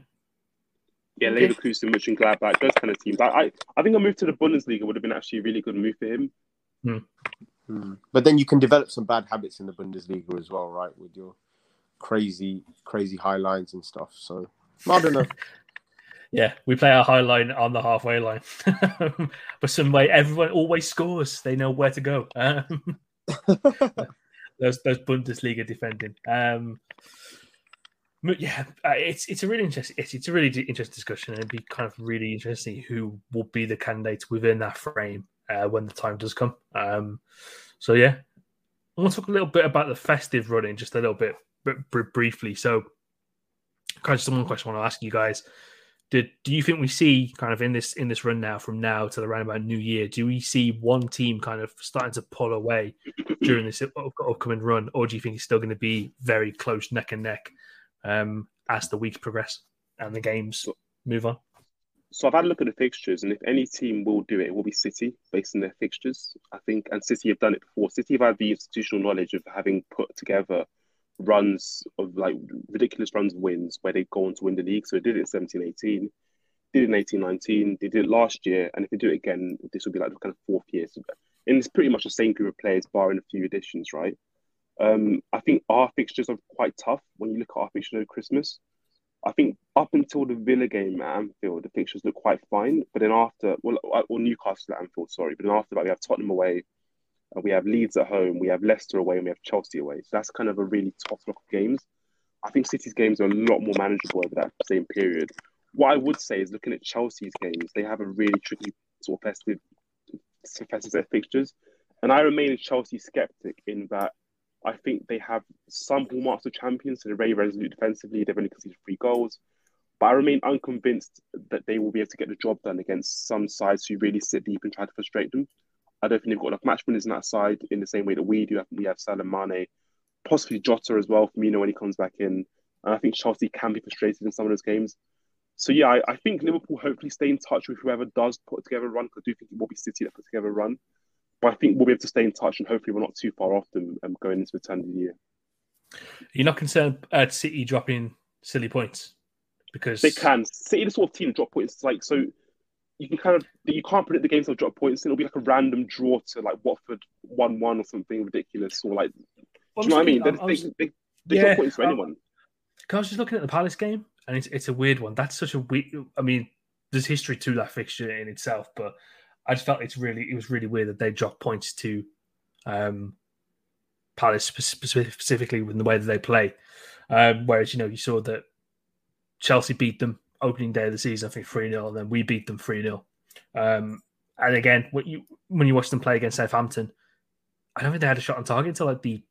Yeah, Leverkusen, Mönchengladbach, those kind of teams. I, I, I think a move to the Bundesliga would have been actually a really good move for him. Hmm. Hmm. But then you can develop some bad habits in the Bundesliga as well, right? With your crazy, crazy high lines and stuff. So I don't know. yeah, we play our high line on the halfway line, but some way everyone always scores. They know where to go. Those those Bundesliga defending. Um, yeah, uh, it's it's a really interesting it's, it's a really interesting discussion, and it'd be kind of really interesting who will be the candidates within that frame uh, when the time does come. Um, so yeah, I want to talk a little bit about the festive running, just a little bit briefly. So, kind of just one question I want to ask you guys: Did do you think we see kind of in this in this run now from now to the roundabout New Year? Do we see one team kind of starting to pull away during this upcoming run, or do you think it's still going to be very close neck and neck um, as the weeks progress and the games move on? So I've had a look at the fixtures, and if any team will do it, it will be City based on their fixtures. I think, and City have done it before. City have had the institutional knowledge of having put together runs of like ridiculous runs of wins where they go on to win the league. So they did it in 17 18, did it in 18 19, they did it last year, and if they do it again, this will be like the kind of fourth year. And it's pretty much the same group of players, barring a few additions, right? Um, I think our fixtures are quite tough when you look at our fixtures over Christmas. I think up until the Villa game at Anfield, the fixtures look quite fine. But then after, well, or Newcastle at Anfield, sorry. But then after that, we have Tottenham away, uh, we have Leeds at home, we have Leicester away, and we have Chelsea away. So that's kind of a really tough lot of games. I think City's games are a lot more manageable over that same period. What I would say is looking at Chelsea's games, they have a really tricky sort of festive, festive set fixtures. And I remain a Chelsea skeptic in that I think they have some hallmarks of champions. So they're very resolute defensively. They've only conceded three goals. But I remain unconvinced that they will be able to get the job done against some sides who really sit deep and try to frustrate them. I don't think they've got enough match winners in that side in the same way that we do. I think we have Salah Mane, possibly Jota as well, Firmino when he comes back in. And I think Chelsea can be frustrated in some of those games. So yeah, I, I think Liverpool hopefully stay in touch with whoever does put together a run. Because I do think it will be City that put together a run. But I think we'll be able to stay in touch and hopefully we're not too far off them um, going into the turn of the year. You're not concerned at City dropping silly points because They can. City the sort of team drop points. Like so, you can kind of you can't predict the games will drop points. It'll be like a random draw to like Watford one one or something ridiculous or like. Well, do you know what I mean? They, they, they, they Yeah, drop points for um, anyone. Cause I was just looking at the Palace game, and it's it's a weird one. That's such a weird. I mean, there's history to that fixture in itself, but I just felt it's really it was really weird that they dropped points to um, Palace spe- spe- specifically with the way that they play. Um, whereas you know you saw that Chelsea beat them opening day of the season, I think three 0 and then we beat them three 0 um, And again, when you when you watch them play against Southampton, I don't think they had a shot on target until like the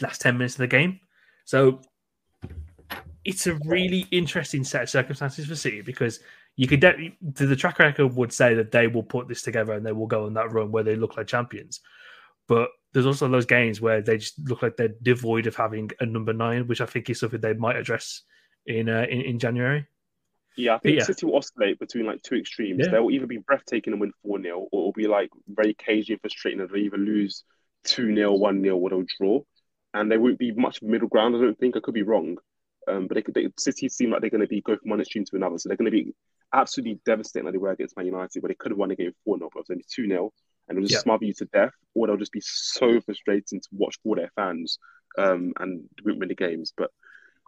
last ten minutes of the game. So it's a really interesting set of circumstances for City because you could the track record would say that they will put this together and they will go on that run where they look like champions. But there's also those games where they just look like they're devoid of having a number nine, which I think is something they might address in uh, in, in January. Yeah, I think yeah. City will oscillate between like two extremes. Yeah. They'll either be breathtaking and win 4 0, or it'll be like very cagey and frustrating, and they'll either lose 2 0, 1 0, or they'll draw. And there won't be much middle ground, I don't think. I could be wrong. Um, but they could, they, City seem like they're going to be go from one extreme to another. So they're going to be absolutely devastating like they were against Man United, where they could have won the game 4 0, but it was only 2 0. And they'll just Yeah. smother you to death, or they'll just be so frustrating to watch for their fans um, and won't win the games. But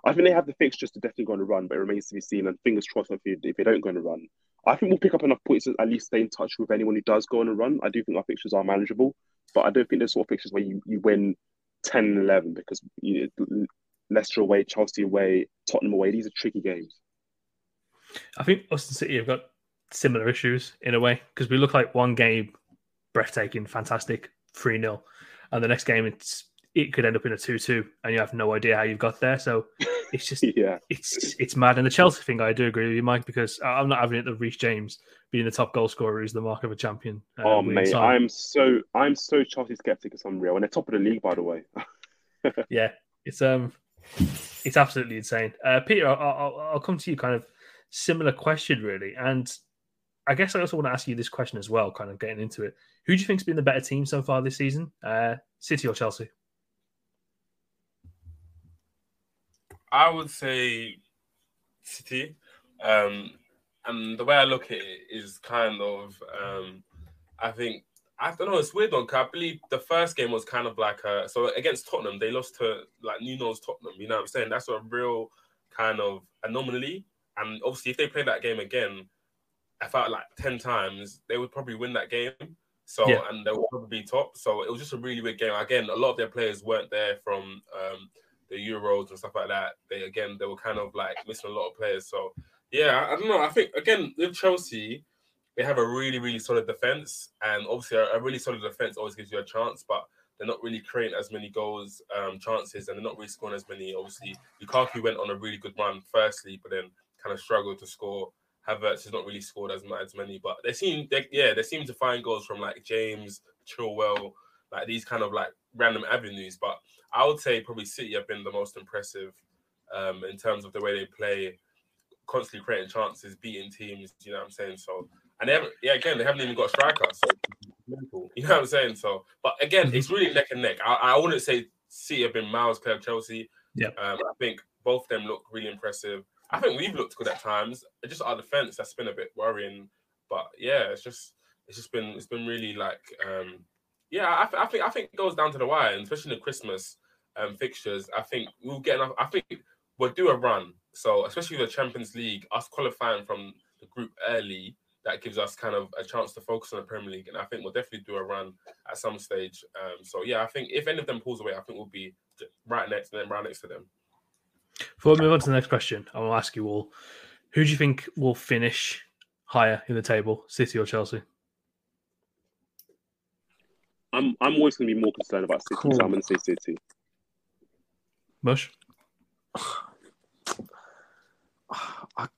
I think they have the fixtures to definitely go on a run, but it remains to be seen. And fingers crossed if they, if they don't go on a run. I think we'll pick up enough points to at least stay in touch with anyone who does go on a run. I do think our fixtures are manageable, but I don't think there's sort of fixtures where you, you win 10 and 11 because you, Leicester away, Chelsea away, Tottenham away. These are tricky games. I think us and City have got similar issues in a way because we look like one game breathtaking, fantastic, 3 0. And the next game, it's it could end up in a 2 2, and you have no idea how you've got there. So it's just, yeah. it's it's mad. And the Chelsea thing, I do agree with you, Mike, because I'm not having it that Reece James being the top goal scorer is the mark of a champion. uh, Oh mate. I'm so I'm so Chelsea skeptic. It's unreal, and they're top of the league, by the way. yeah, it's um, it's absolutely insane. Uh, Peter, I'll, I'll, I'll come to you. Kind of similar question, really, and I guess I also want to ask you this question as well. Kind of getting into it, who do you think's been the better team so far this season? Uh, City or Chelsea? I would say City. Um, and the way I look at it is kind of, um, I think, I don't know, it's weird one I believe the first game was kind of like a, so against Tottenham, they lost to like Nuno's Tottenham, you know what I'm saying? That's a real kind of anomaly. And obviously, if they play that game again, I felt like 10 times, they would probably win that game. So, Yeah. and they would probably be top. So it was just a really weird game. Again, a lot of their players weren't there from um, the Euros and stuff like that. They, again, they were kind of like missing a lot of players. So, yeah, I, don't know. I think, again, with Chelsea, they have a really, really solid defense. And obviously, a, a really solid defense always gives you a chance, but they're not really creating as many goals, um, chances, and they're not really scoring as many. Obviously, Lukaku went on a really good run, firstly, but then kind of struggled to score. Havertz has not really scored as as many, but they seem, they, yeah, they seem to find goals from like James, Chilwell, like these kind of like random avenues. But I would say probably City have been the most impressive um, in terms of the way they play, constantly creating chances, beating teams. You know what I'm saying? So, and they haven't, yeah, again, they haven't even got a striker. So, you know what I'm saying? So, but again, it's really neck and neck. I, I wouldn't say City have been miles clear of Chelsea. Yeah. Um, I think both of them look really impressive. I think we've looked good at times. It's just our defense that's been a bit worrying. But yeah, it's just it's just been it's been really like um yeah, I, th- I think I think it goes down to the wire, especially in the Christmas um fixtures. I think we'll get enough. I think we'll do a run. So especially the Champions League, us qualifying from the group early, that gives us kind of a chance to focus on the Premier League, and I think we'll definitely do a run at some stage. Um, so yeah, I think if any of them pulls away, I think we'll be right next to them, right next to them. Before we move on to the next question, I to ask you all: Who do you think will finish higher in the table, City or Chelsea? I'm I'm always going to be more concerned about City, Cool. so I'm going to say City. Mush. I,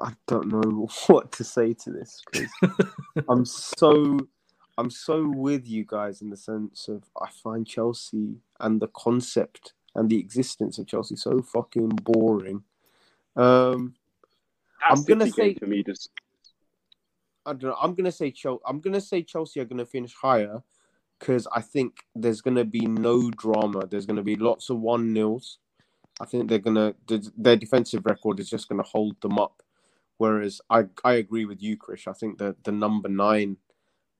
I don't know what to say to this because I'm so I'm so with you guys in the sense of I find Chelsea and the concept and the existence of Chelsea so fucking boring. Um, I'm gonna say- for me just I don't know. I'm gonna say Chelsea. I'm gonna say Chelsea are gonna finish higher because I think there's gonna be no drama. There's gonna be lots of one nils. I think they're gonna their defensive record is just gonna hold them up. Whereas I I agree with you, Krish. I think that the number nine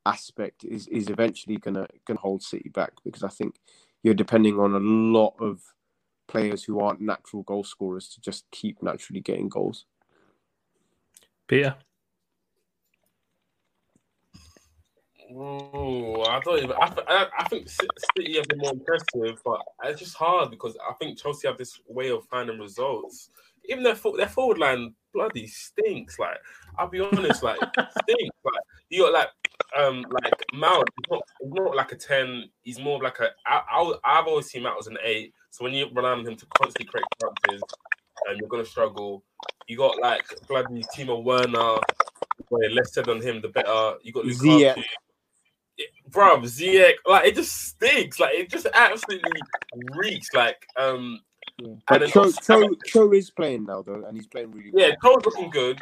aspect is is eventually gonna gonna hold City back because I think you're depending on a lot of players who aren't natural goal scorers to just keep naturally getting goals. Peter. Ooh, I don't even. I, th- I, I think City have been more impressive, but it's just hard because I think Chelsea have this way of finding results. Even their fo- their forward line bloody stinks. Like I'll be honest, like stinks. Like you got like um like Mount. He's not, he's not like a ten. He's more of like a. I, I, I've always seen Mount as an eight. So when you rely on him to constantly create chances, um, you're gonna struggle. You got like bloody Timo Werner. Where less said on him, the better. You got Ziyech. Lukaku. Bro, Ziyech, like it just stinks. Like it just absolutely reeks. Like um, and then Cho, got- Cho, Cho is playing now though, and he's playing really well. yeah, Cole's looking good.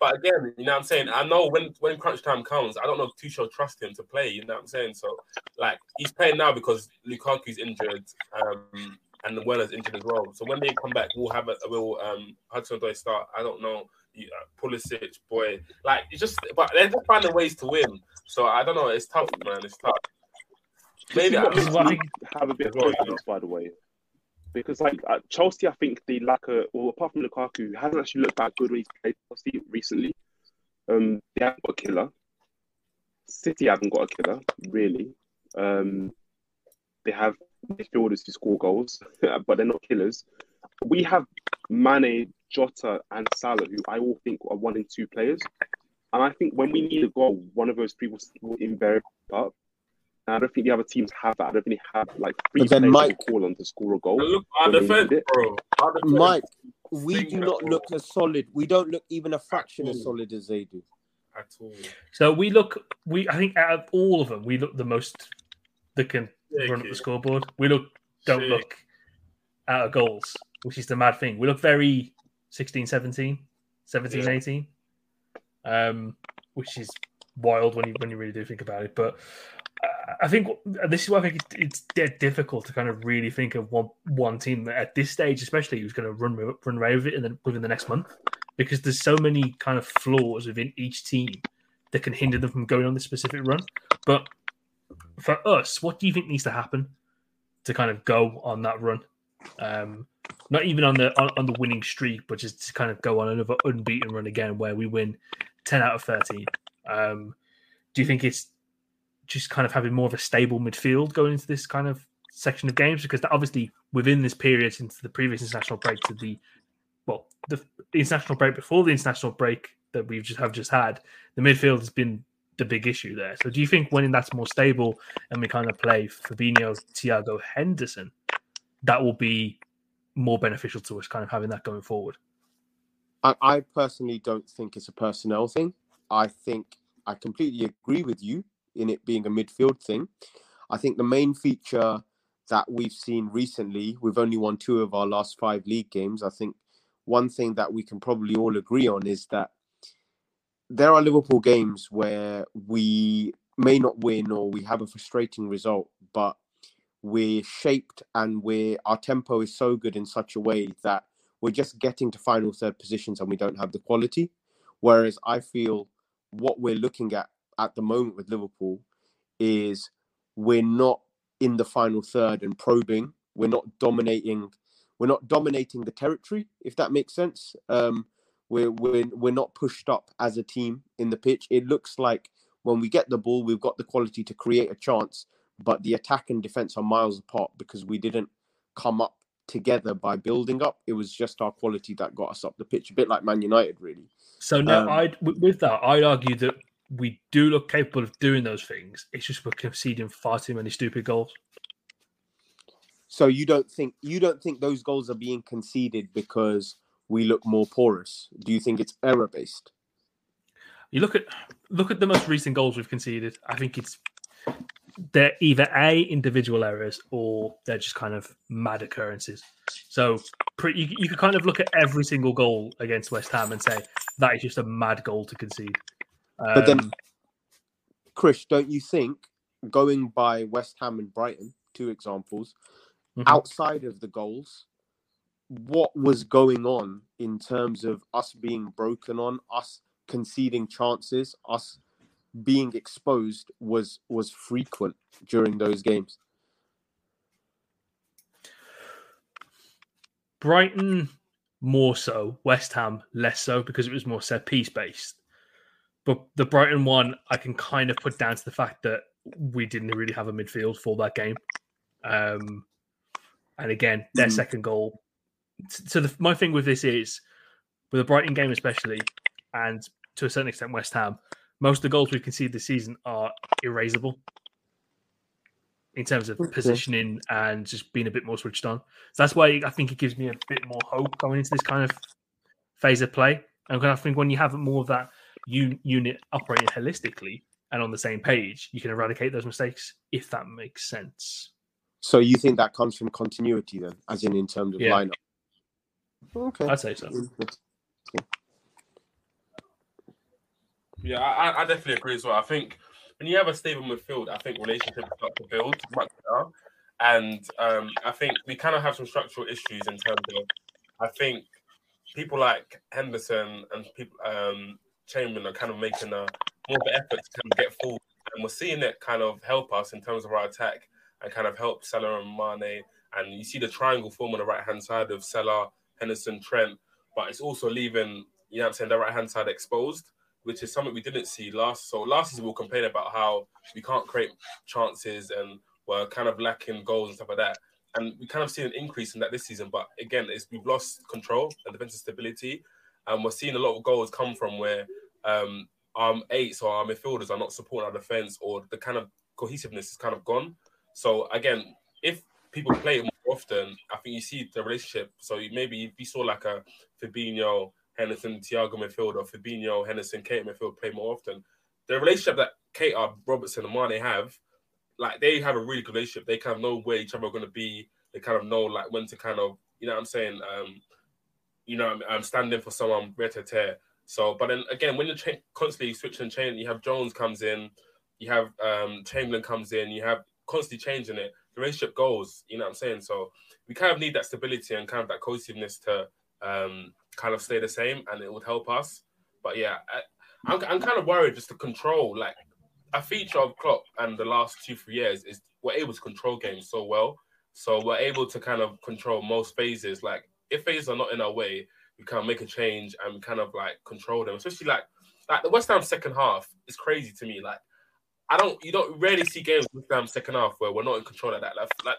But again, you know what I'm saying? I know when when crunch time comes, I don't know if Tuchel trust him to play, you know what I'm saying? So like he's playing now because Lukaku's injured, um, and Werner's injured as well. So when they come back, we'll have a real. um Hudson Odoi start. I don't know. You, uh, Pulisic, boy, like it's just, but they're just finding ways to win. So I don't know. It's tough, man. It's tough. Maybe I, This is what have a bit of As well, confidence, by the way. Because like uh, Chelsea, I think the lack a well, apart from Lukaku, who hasn't actually looked that good when he's played Chelsea recently. Um, they haven't got a killer. City haven't got a killer, really. Um, they have midfielders who score goals, but they're not killers. We have Mane, Jota, and Salah, who I all think are one and two players. And I think when we need a goal, one of those people will invariably start. And I don't think the other teams have that. I don't think they have like three But players Mike- to call on to score a goal. Look, our defense, bro. Our defense Mike, we Think do not will- look as solid. We don't look even a fraction as solid as they do. at all. So we look. We I think out of all of them, we look the most that can Yeah, run up the scoreboard. We look don't look out of goals, which is the mad thing. We look very 16, 17, 17, Yeah. 18, um, which is wild when you when you really do think about it. But I think this is why I think it's dead difficult to kind of really think of one one team at this stage, especially who's going to run run away with it in the, within the next month, because there's so many kind of flaws within each team that can hinder them from going on this specific run. But for us, what do you think needs to happen to kind of go on that run? Um, not even on the on, on the winning streak, but just to kind of go on another unbeaten run again where we win ten out of thirteen. Um, do you think it's just kind of having more of a stable midfield going into this kind of section of games? Because obviously within this period since the previous international break to the well, the international break before the international break that we've just have just had, the midfield has been the big issue there. So do you think when that's more stable and we kind of play Fabinho, Thiago, Henderson, that will be more beneficial to us kind of having that going forward? I, I personally don't think it's a personnel thing. I think I completely agree with you in it being a midfield thing. I think the main feature that we've seen recently, we've only won two of our last five league games. I think one thing that we can probably all agree on is that there are Liverpool games where we may not win or we have a frustrating result, but we're shaped and we're our tempo is so good in such a way that we're just getting to final third positions and we don't have the quality. Whereas I feel what we're looking at at the moment with Liverpool is we're not in the final third and probing. We're not dominating. We're not dominating the territory, if that makes sense. Um, we're we're we're not pushed up as a team in the pitch. It looks like when we get the ball, we've got the quality to create a chance, but the attack and defense are miles apart because we didn't come up together by building up. It was just our quality that got us up the pitch, a bit like Man United, really. So now, Um, I'd with that, I'd argue that we do look capable of doing those things. It's just we're conceding far too many stupid goals. So you don't think you don't think those goals are being conceded because we look more porous? Do you think it's error based? You look at look at the most recent goals we've conceded. I think it's they're either a individual errors or they're just kind of mad occurrences. So pretty, you, you could kind of look at every single goal against West Ham and say that is just a mad goal to concede. Um, But then, Krish, don't you think going by West Ham and Brighton, two examples, Mhm. outside of the goals, what was going on in terms of us being broken on, us conceding chances, us being exposed was was frequent during those games. Brighton more so, West Ham less so because it was more set piece based. But the Brighton one, I can kind of put down to the fact that we didn't really have a midfield for that game. Um, and again, their Mhm. second goal. So the, my thing with this is, with the Brighton game especially, and to a certain extent West Ham, most of the goals we've conceded this season are erasable in terms of positioning and just being a bit more switched on. So that's why I think it gives me a bit more hope going into this kind of phase of play. And I think when you have more of that un- unit operating holistically and on the same page, you can eradicate those mistakes if that makes sense. So you think that comes from continuity then, as in in terms of Yeah. lineup? Okay. I'd say so. Yeah, I, I definitely agree as well. I think when you have a stable midfield, I think relationships start to build much better. And um, I think we kind of have some structural issues in terms of, I think people like Henderson and people um, Chamberlain are kind of making a more of an effort to kind of get forward, and we're seeing it kind of help us in terms of our attack and kind of help Salah and Mane. And you see the triangle form on the right hand side of Salah, Henderson, Trent, but it's also leaving, you know, I'm saying, the right hand side exposed which is something we didn't see last. So last season we'll complain about how we can't create chances and we're kind of lacking goals and stuff like that. And we kind of see an increase in that this season. But again, it's we've lost control and defensive stability. And we're seeing a lot of goals come from where um our eights or our midfielders are not supporting our defense or the kind of cohesiveness is kind of gone. So again, if people play it more often, I think you see the relationship. So maybe if you saw like a Fabinho, Henderson, Thiago midfield, or Fabinho, Henderson, Keita midfield play more often. The relationship that Keita, Robertson, and Mane have, like they have a really good relationship. They kind of know where each other are going to be. They kind of know like when to kind of, you know, what I'm saying, um, you know, I'm, I'm standing for someone better tear. So, but then again, when you're cha- constantly switching and changing, you have Jones comes in, you have um, Chamberlain comes in, you have constantly changing it. The relationship goes, you know what I'm saying? So we kind of need that stability and kind of that cohesiveness to um, kind of stay the same, and it would help us. But yeah, I, I'm, I'm kind of worried just to control. Like a feature of Klopp and the last two three years is we're able to control games so well. So we're able to kind of control most phases. Like if phases are not in our way, we kind of make a change and kind of like control them. Especially like like the West Ham second half is crazy to me. Like I don't you don't rarely see games West Ham second half where we're not in control of that. Like, like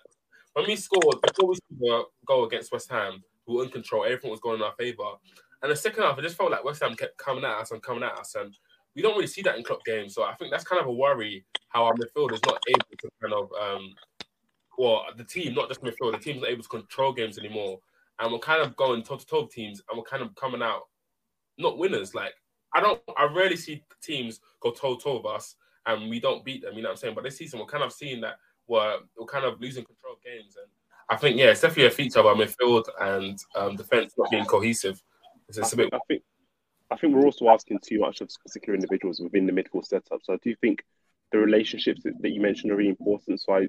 when we scored before we scored goal against West Ham, we were in control. Everything was going in our favor. And the second half, it just felt like West Ham kept coming at us and coming at us, and we don't really see that in Klopp games. So I think that's kind of a worry how our midfield is not able to kind of, um, well, the team, not just midfield, the team's not able to control games anymore, and we're kind of going toe to toe teams, and we're kind of coming out not winners. Like I don't, I rarely see teams go toe to toe with us, and we don't beat them. You know what I'm saying? But this season, we're kind of seeing that we're we're kind of losing control of games, and I think yeah, it's definitely a feature of our midfield and um, defense not being cohesive. It's, a bit. I think I think we're also asking too much of particular individuals within the midfield setup. So I do think the relationships that, that you mentioned are really important. So I,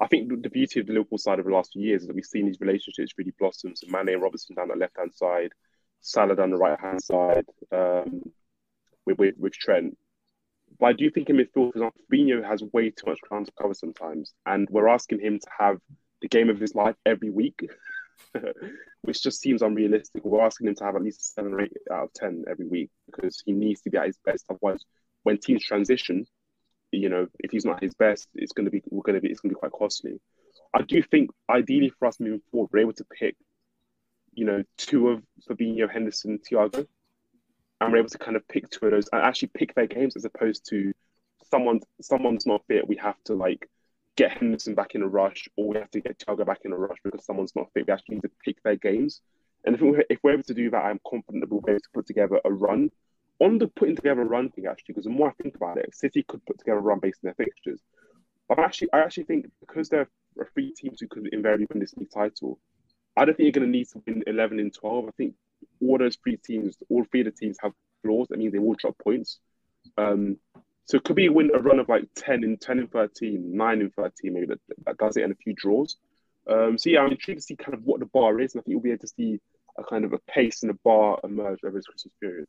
I think the beauty of the Liverpool side over the last few years is that we've seen these relationships really blossom. So Mane and Robertson down the left hand side, Salah down the right hand side, um, with, with with Trent. But I do think in midfield, for example, Fabinho has way too much ground to cover sometimes, and we're asking him to have the game of his life every week. which just seems unrealistic. We're asking him to have at least seven or eight out of ten every week because he needs to be at his best. Otherwise, when teams transition, you know, if he's not his best, it's going to be we're going to be it's going to be quite costly. I do think ideally for us moving forward, we're able to pick, you know, two of Fabinho, Henderson, Thiago, and we're able to kind of pick two of those and actually pick their games as opposed to someone someone's not fit. We have to like get Henderson back in a rush, or we have to get Thiago back in a rush because someone's not fit. We actually need to pick their games. And if we're, if we're able to do that, I'm confident that we'll be able to put together a run. On the putting together a run thing, actually, because the more I think about it, City could put together a run based on their fixtures. But I'm actually, I actually think because there are three teams who could invariably win this league title, I don't think you're going to need to win 11 in 12. I think all those three teams, all three of the teams have flaws. That means they will drop points. Um, so it could be win a run of like 10 in 10 and 13, 9 and 13, maybe that, that does it and a few draws. Um, so yeah, I'm intrigued to see kind of what the bar is, and I think you'll be able to see a kind of a pace and a bar emerge over this Christmas period.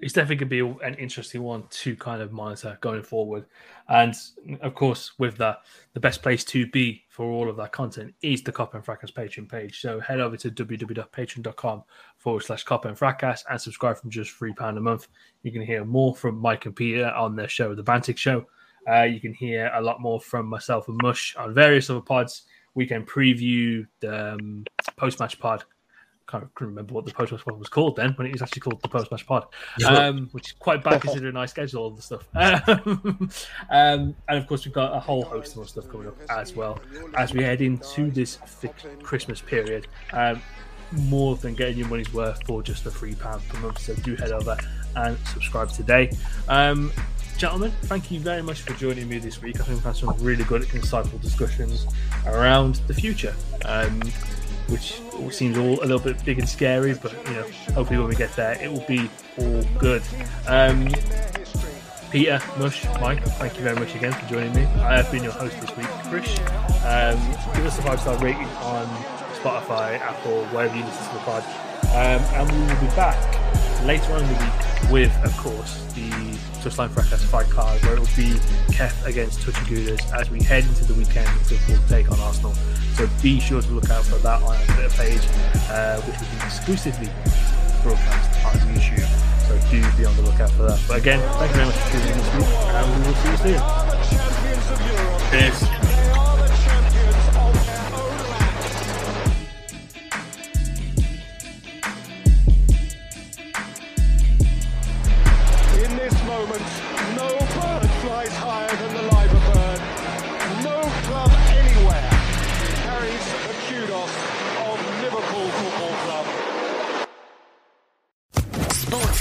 It's definitely going to be an interesting one to kind of monitor going forward. And of course, with that, the best place to be for all of that content is the Kop End Fracas Patreon page. So head over to www.patreon.com forward slash Kop End Fracas and subscribe from just £3 a month. You can hear more from Mike and Peter on their show, The Bantic Show. Uh, you can hear a lot more from myself and Mush on various other pods. We can preview the um, post match pod can't remember what the post match pod was called then when it was actually called the post match pod, um, which is quite bad considering I schedule all the stuff. um, and of course, we've got a whole host of more stuff coming up as well as we head into this Christmas period. Um, more than getting your money's worth for just a free pound per month. So do head over and subscribe today. Um, gentlemen, thank you very much for joining me this week. I think we've had some really good, insightful discussions around the future. Um, which seems all a little bit big and scary, but you know, hopefully when we get there, it will be all good. Um, Peter, Mush, Mike, thank you very much again for joining me. I have been your host this week, Krish. Um, give us a five star rating on Spotify, Apple, wherever you listen to the pod. Um, and we will be back later on in the week with, of course, the Touchline Fracas fight card, where it will be KEF against Touchy Gooders as we head into the weekend with a full take on Arsenal. So be sure to look out for that on our Twitter page, uh, which will be exclusively broadcast on YouTube. So do be on the lookout for that. But again, thank you very much for tuning in this week, and we will see you soon. Peace.